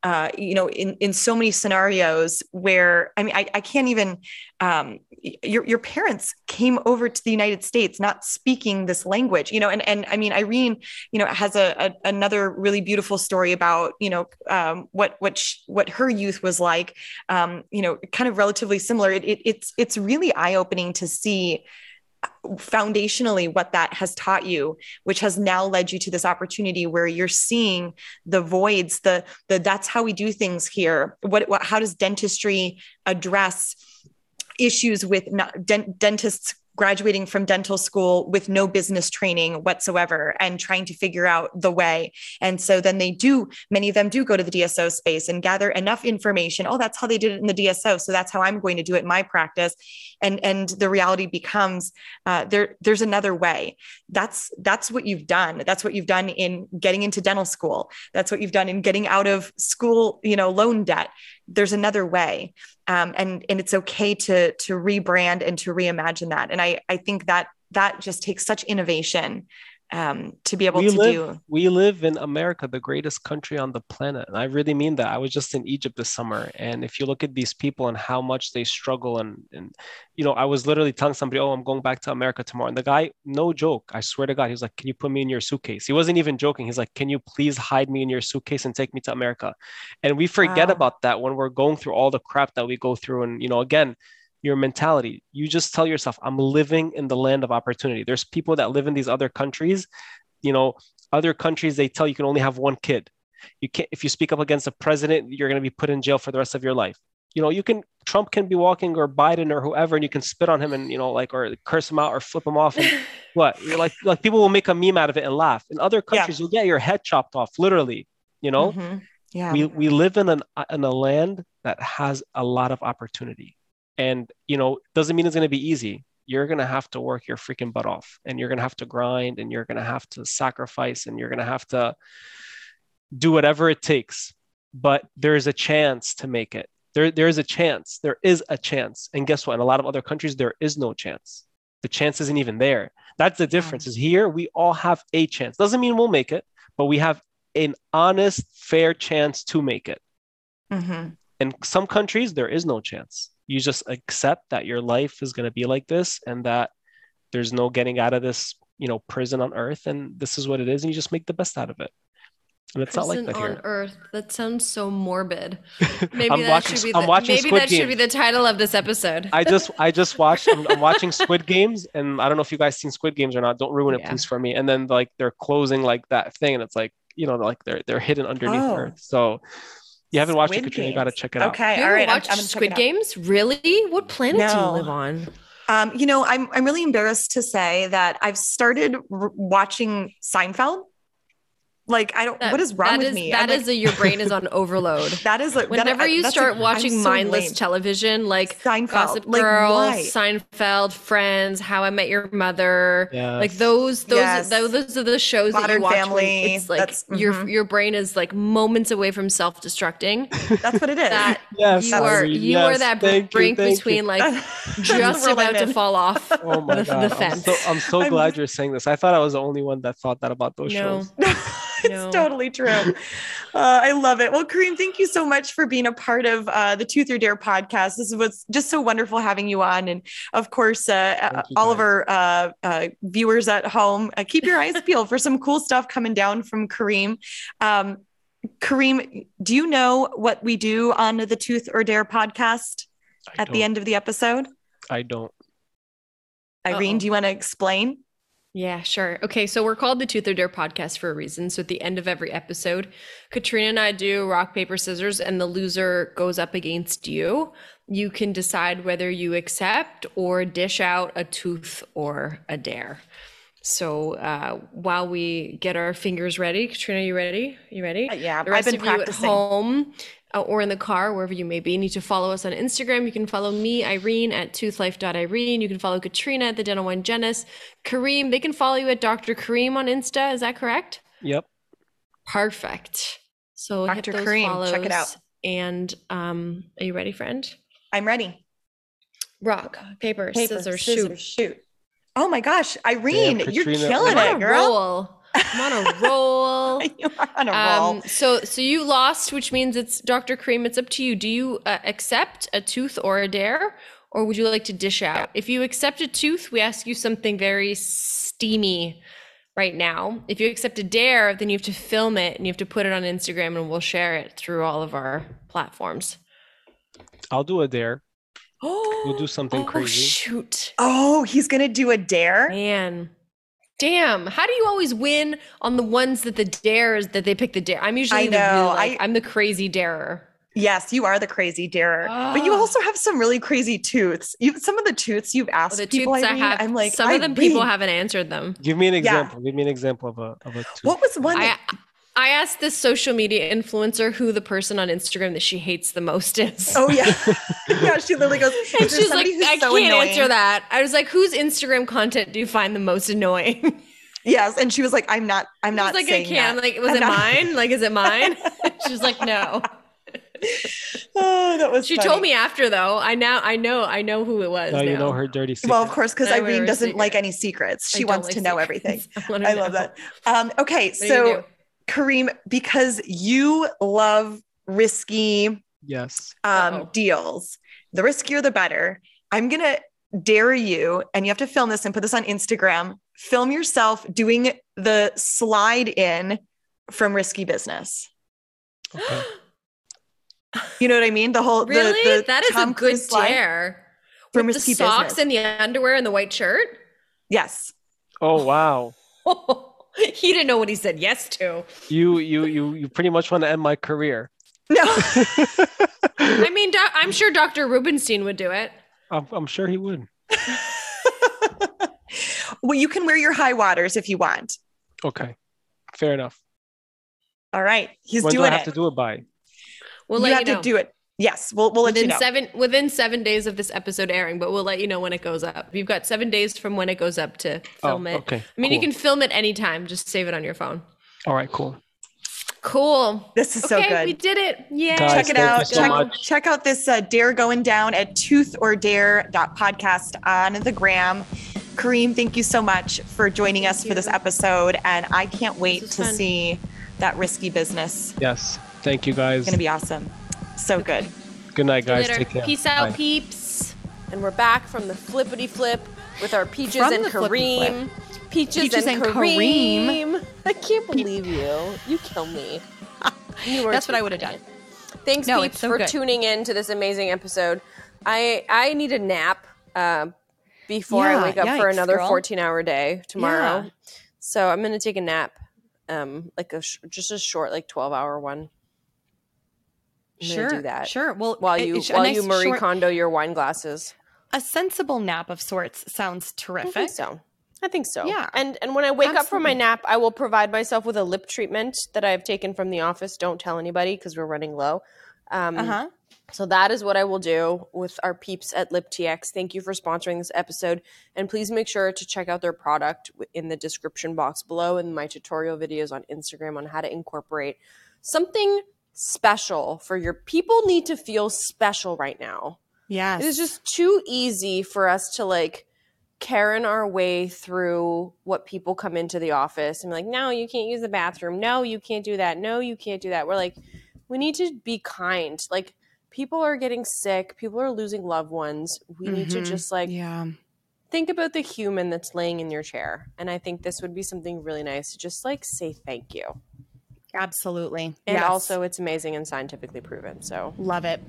uh, you know in in so many scenarios where i mean i, I can't even um, your your parents came over to the United States not speaking this language, you know, and and I mean Irene, you know, has a, a another really beautiful story about you know um, what what sh- what her youth was like, um, you know, kind of relatively similar. It, it, it's it's really eye opening to see foundationally what that has taught you which has now led you to this opportunity where you're seeing the voids the the that's how we do things here. What, what how does dentistry address issues with not, dent, dentists graduating from dental school with no business training whatsoever and trying to figure out the way. And so then they do, many of them do go to the DSO space and gather enough information. Oh, that's how they did it in the DSO. So that's how I'm going to do it in my practice. And, and the reality becomes uh, there, there's another way. That's, that's what you've done. That's what you've done in getting into dental school. That's what you've done in getting out of school, you know, loan debt. There's another way um, and and it's okay to to rebrand and to reimagine that. And i i think that that just takes such innovation um, to be able we to live, do. we live in America, the greatest country on the planet. And I really mean that. I was just in Egypt this summer. And if you look at these people and how much they struggle and, and you know, I was literally telling somebody, oh, I'm going back to America tomorrow. And the guy, no joke, I swear to God, he was like, can you put me in your suitcase? He wasn't even joking. He's like, can you please hide me in your suitcase and take me to America? And we forget Wow. about that when we're going through all the crap that we go through. And, you know, again, your mentality. You just tell yourself, I'm living in the land of opportunity. There's people that live in these other countries. You know, other countries, they tell you can only have one kid. You can't, if you speak up against a president, you're going to be put in jail for the rest of your life. You know, you can, Trump can be walking or Biden or whoever, and you can spit on him and, you know, like, or curse him out or flip him off. And <laughs> what? You're like, like people will make a meme out of it and laugh. In other Yeah. countries, you'll get your head chopped off, literally, you know? Mhm. Yeah. we we live in an in a land that has a lot of opportunity and you know doesn't mean it's going to be easy. You're going to have to work your freaking butt off and you're going to have to grind and you're going to have to sacrifice and you're going to have to do whatever it takes. But there's a chance to make it. There there is a chance. There is a chance. And guess what? In a lot of other countries there is no chance. The chance isn't even there. That's the difference is here we all have a chance. Doesn't mean we'll make it but we have an honest fair chance to make it. Mhm. in some countries there is no chance you just accept that your life is going to be like this and that there's no getting out of this you know prison on earth and this is what it is and you just make the best out of it and it's not like Prison that on here Earth. That sounds so morbid. <laughs> Maybe that watching- should be the, maybe Squid that should be the title of this episode. i just i <laughs> just watched I'm, I'm watching squid games and i don't know if you guys seen squid games or not don't ruin it Yeah. please for me and then like they're closing like that thing and it's like you know like they're they're hidden underneath Oh. earth so you haven't watched Squid it Katrina, you got to check it out Okay. you All ever. I'm, watched I'm Squid. Games? Really? What planet do you live on? Um, you know, I'm I'm really embarrassed to say that I've started r- watching Seinfeld. Like, I don't. That- what is wrong that with is- me? That I'm like, a, your brain is on <laughs> overload. that is a, Whenever I- you that's start a- watching so mindless lame. television, like Seinfeld, Gossip like, Girl, why? Seinfeld, Friends, How I Met Your Mother, yeah like those, those, Yes. those, those are the shows that Modern you watch. Family, When it's like that's- your mm-hmm. your brain is like moments away from self destructing. <laughs> That's what it is. That <laughs> yes you are Irene, you are that Thank you, brink you. between like just about to fall off Oh my the, god! the I'm fence. so, I'm so glad you're saying this. I thought I was the only one that thought that about those No. <laughs> it's No. totally true. Uh, I love it. Well, Kareem, thank you so much for being a part of uh, the Tooth or Dare podcast. This was just so wonderful having you on. And of course, uh, uh, Thank you, all of our uh, uh, viewers at home, uh, keep your eyes <laughs> peeled for some cool stuff coming down from Kareem. Um, Kareem, do you know what we do on the Tooth or Dare podcast I at the don't- end of the episode? I don't. Irene, Uh-oh. do you want to explain? Yeah, sure. Okay, so we're called the Tooth or Dare podcast for a reason. So at the end of every episode, Katrina and I do rock, paper, scissors, and the loser goes up against you. You can decide whether you accept or dish out a tooth or a dare. So uh, while we get our fingers ready, Katrina, you ready? You ready? Uh, yeah, the I've rest been of you practicing. at home or in the car, wherever you may be, need to follow us on Instagram. You can follow me, Irene, at toothlife.irene. You can follow Katrina at the Dental One Janice. Kareem, they can follow you at Dr. Kareem on Insta. Is that correct? Yep. Perfect. So hit Dr. those Kareem, check it out. And um, are you ready, friend? I'm ready. Rock, paper, Paper, scissors, scissors, shoot. shoot. Oh my gosh, Irene, you're killing it, girl. roll. I'm on a roll. <laughs> you are on a roll. Um, so so you lost, which means it's Dr. Kareem. It's up to you. Do you uh, accept a tooth or a dare, or would you like to dish out? If you accept a tooth, we ask you something very steamy right now. If you accept a dare, then you have to film it and you have to put it on Instagram, and we'll share it through all of our platforms. I'll do a dare. Oh, <gasps> We'll do something crazy. shoot, oh, he's gonna do a dare. man. Damn! How do you always win on the ones that the dares that they pick the dare? I'm usually I the really, know, like, I- I'm the crazy darer. Yes, you are the crazy darer, but you Ah. also have some really crazy tooths. You some of the tooths you've asked the people. tooths I Irene, have, I'm like, some of them Irene, people haven't answered them. Give me an Yeah. example. Give me an example of a of a tooth. What was one? I that- I asked this social media influencer who the person on Instagram that she hates the most is. oh yeah, <laughs> yeah. She literally goes. and "There's she's like, who's I so can't annoying." answer that. I was like, whose Instagram content do you find the most annoying? Yes, and she was like, I'm not. I'm not was like, I can't. that. Like, was I'm it not- <laughs> mine? Like, is it mine? <laughs> she's like, no. oh, that was. She funny. told me after though. I now I know I know who it was. Now you know her dirty secret. Well, of course, because Irene doesn't secret. like any secrets. She don't wants like to know everything. I, wanna I love know. that. Um, okay, What do you so do? Kareem, because you love risky Yes. um, Uh-oh. deals, the riskier the better. I'm gonna dare you, and you have to film this and put this on Instagram. Film yourself doing the slide in from Risky Business. Okay. <gasps> You know what I mean? The whole Really? the that is Tom a good Cruise slide dare. from With Risky the socks Business. and the underwear and the white shirt. yes. Oh wow. <laughs> <laughs> he didn't know what he said yes to. You you you you pretty much want to end my career. No. <laughs> I mean, doc- I'm sure Dr. Rubenstein would do it. I'm, I'm sure he would. <laughs> well, you can wear your high waters if you want. Okay. Fair enough. All right. He's when do I doing have it. to do it by? We'll you let have you know. to do it. Yes, we'll we'll let within you know. seven within seven days of this episode airing, but we'll let you know when it goes up. You've got seven days from when it goes up to film oh, it. okay. I mean, you can film it anytime. Just save it on your phone. All right, cool. Cool. This is so okay, good. we did it. Yeah. Guys, check it out. so check, check out this uh, dare going down at toothordare.podcast on the gram. Kareem, thank you so much for joining us for this episode. And I can't wait to fun. see that risky business. Yes. Thank you guys. It's going to be awesome. So good. Good night, guys. Later. Take care. Peace out, Bye. peeps. And we're back from the flippity flip with our Peaches From and the flippity Kareem. Peaches, Peaches and, and Kareem. Kareem. <laughs> I can't believe you. You kill me. <laughs> You are That's what I would have done. Thanks, No, peeps, so for good. tuning in to this amazing episode. I I need a nap uh, before Yeah, I wake up for another girl. 14 hour day tomorrow. Yeah. So I'm gonna take a nap, um, like a sh- just a short, like 12 hour one. Sure, do that Sure. Well, while you while nice you Marie short- Kondo your wine glasses. a sensible nap of sorts sounds I terrific. think so. I think so. Yeah. And and when I wake up from my nap, I will provide myself with a lip treatment that I have taken from the office. Don't tell anybody because we're running low. Um, Uh huh. So that is what I will do with our peeps at LipTX. Thank you for sponsoring this episode, and please make sure to check out their product in the description box below and my tutorial videos on Instagram on how to incorporate something special for your people. Need to feel special right now. Yes. It is just too easy for us to like Karen our way through what people come into the office and be like, no, you can't use the bathroom. No, you can't do that. No, you can't do that. We're like, we need to be kind. Like, people are getting sick. People are losing loved ones. We need to Mhm. just like yeah. think about the human that's laying in your chair. And I think this would be something really nice to just like say thank you. Absolutely. And Yes. also, it's amazing and scientifically proven. So love it.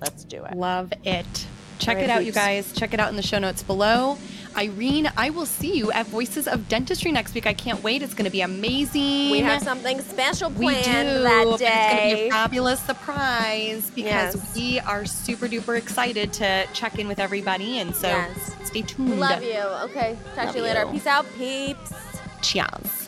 let's do it. Love it. Check All right, it out, you guys. Check it out in the show notes below. Irene, I will see you at Voices of Dentistry next week. I can't wait. It's going to be amazing. We have something special We do. planned that and It's going to be a fabulous surprise because Yes. we are super duper excited to check in with everybody. And so Yes. stay tuned. Love you. Okay. Talk Love to you later. you. Peace out, peeps. Cheers.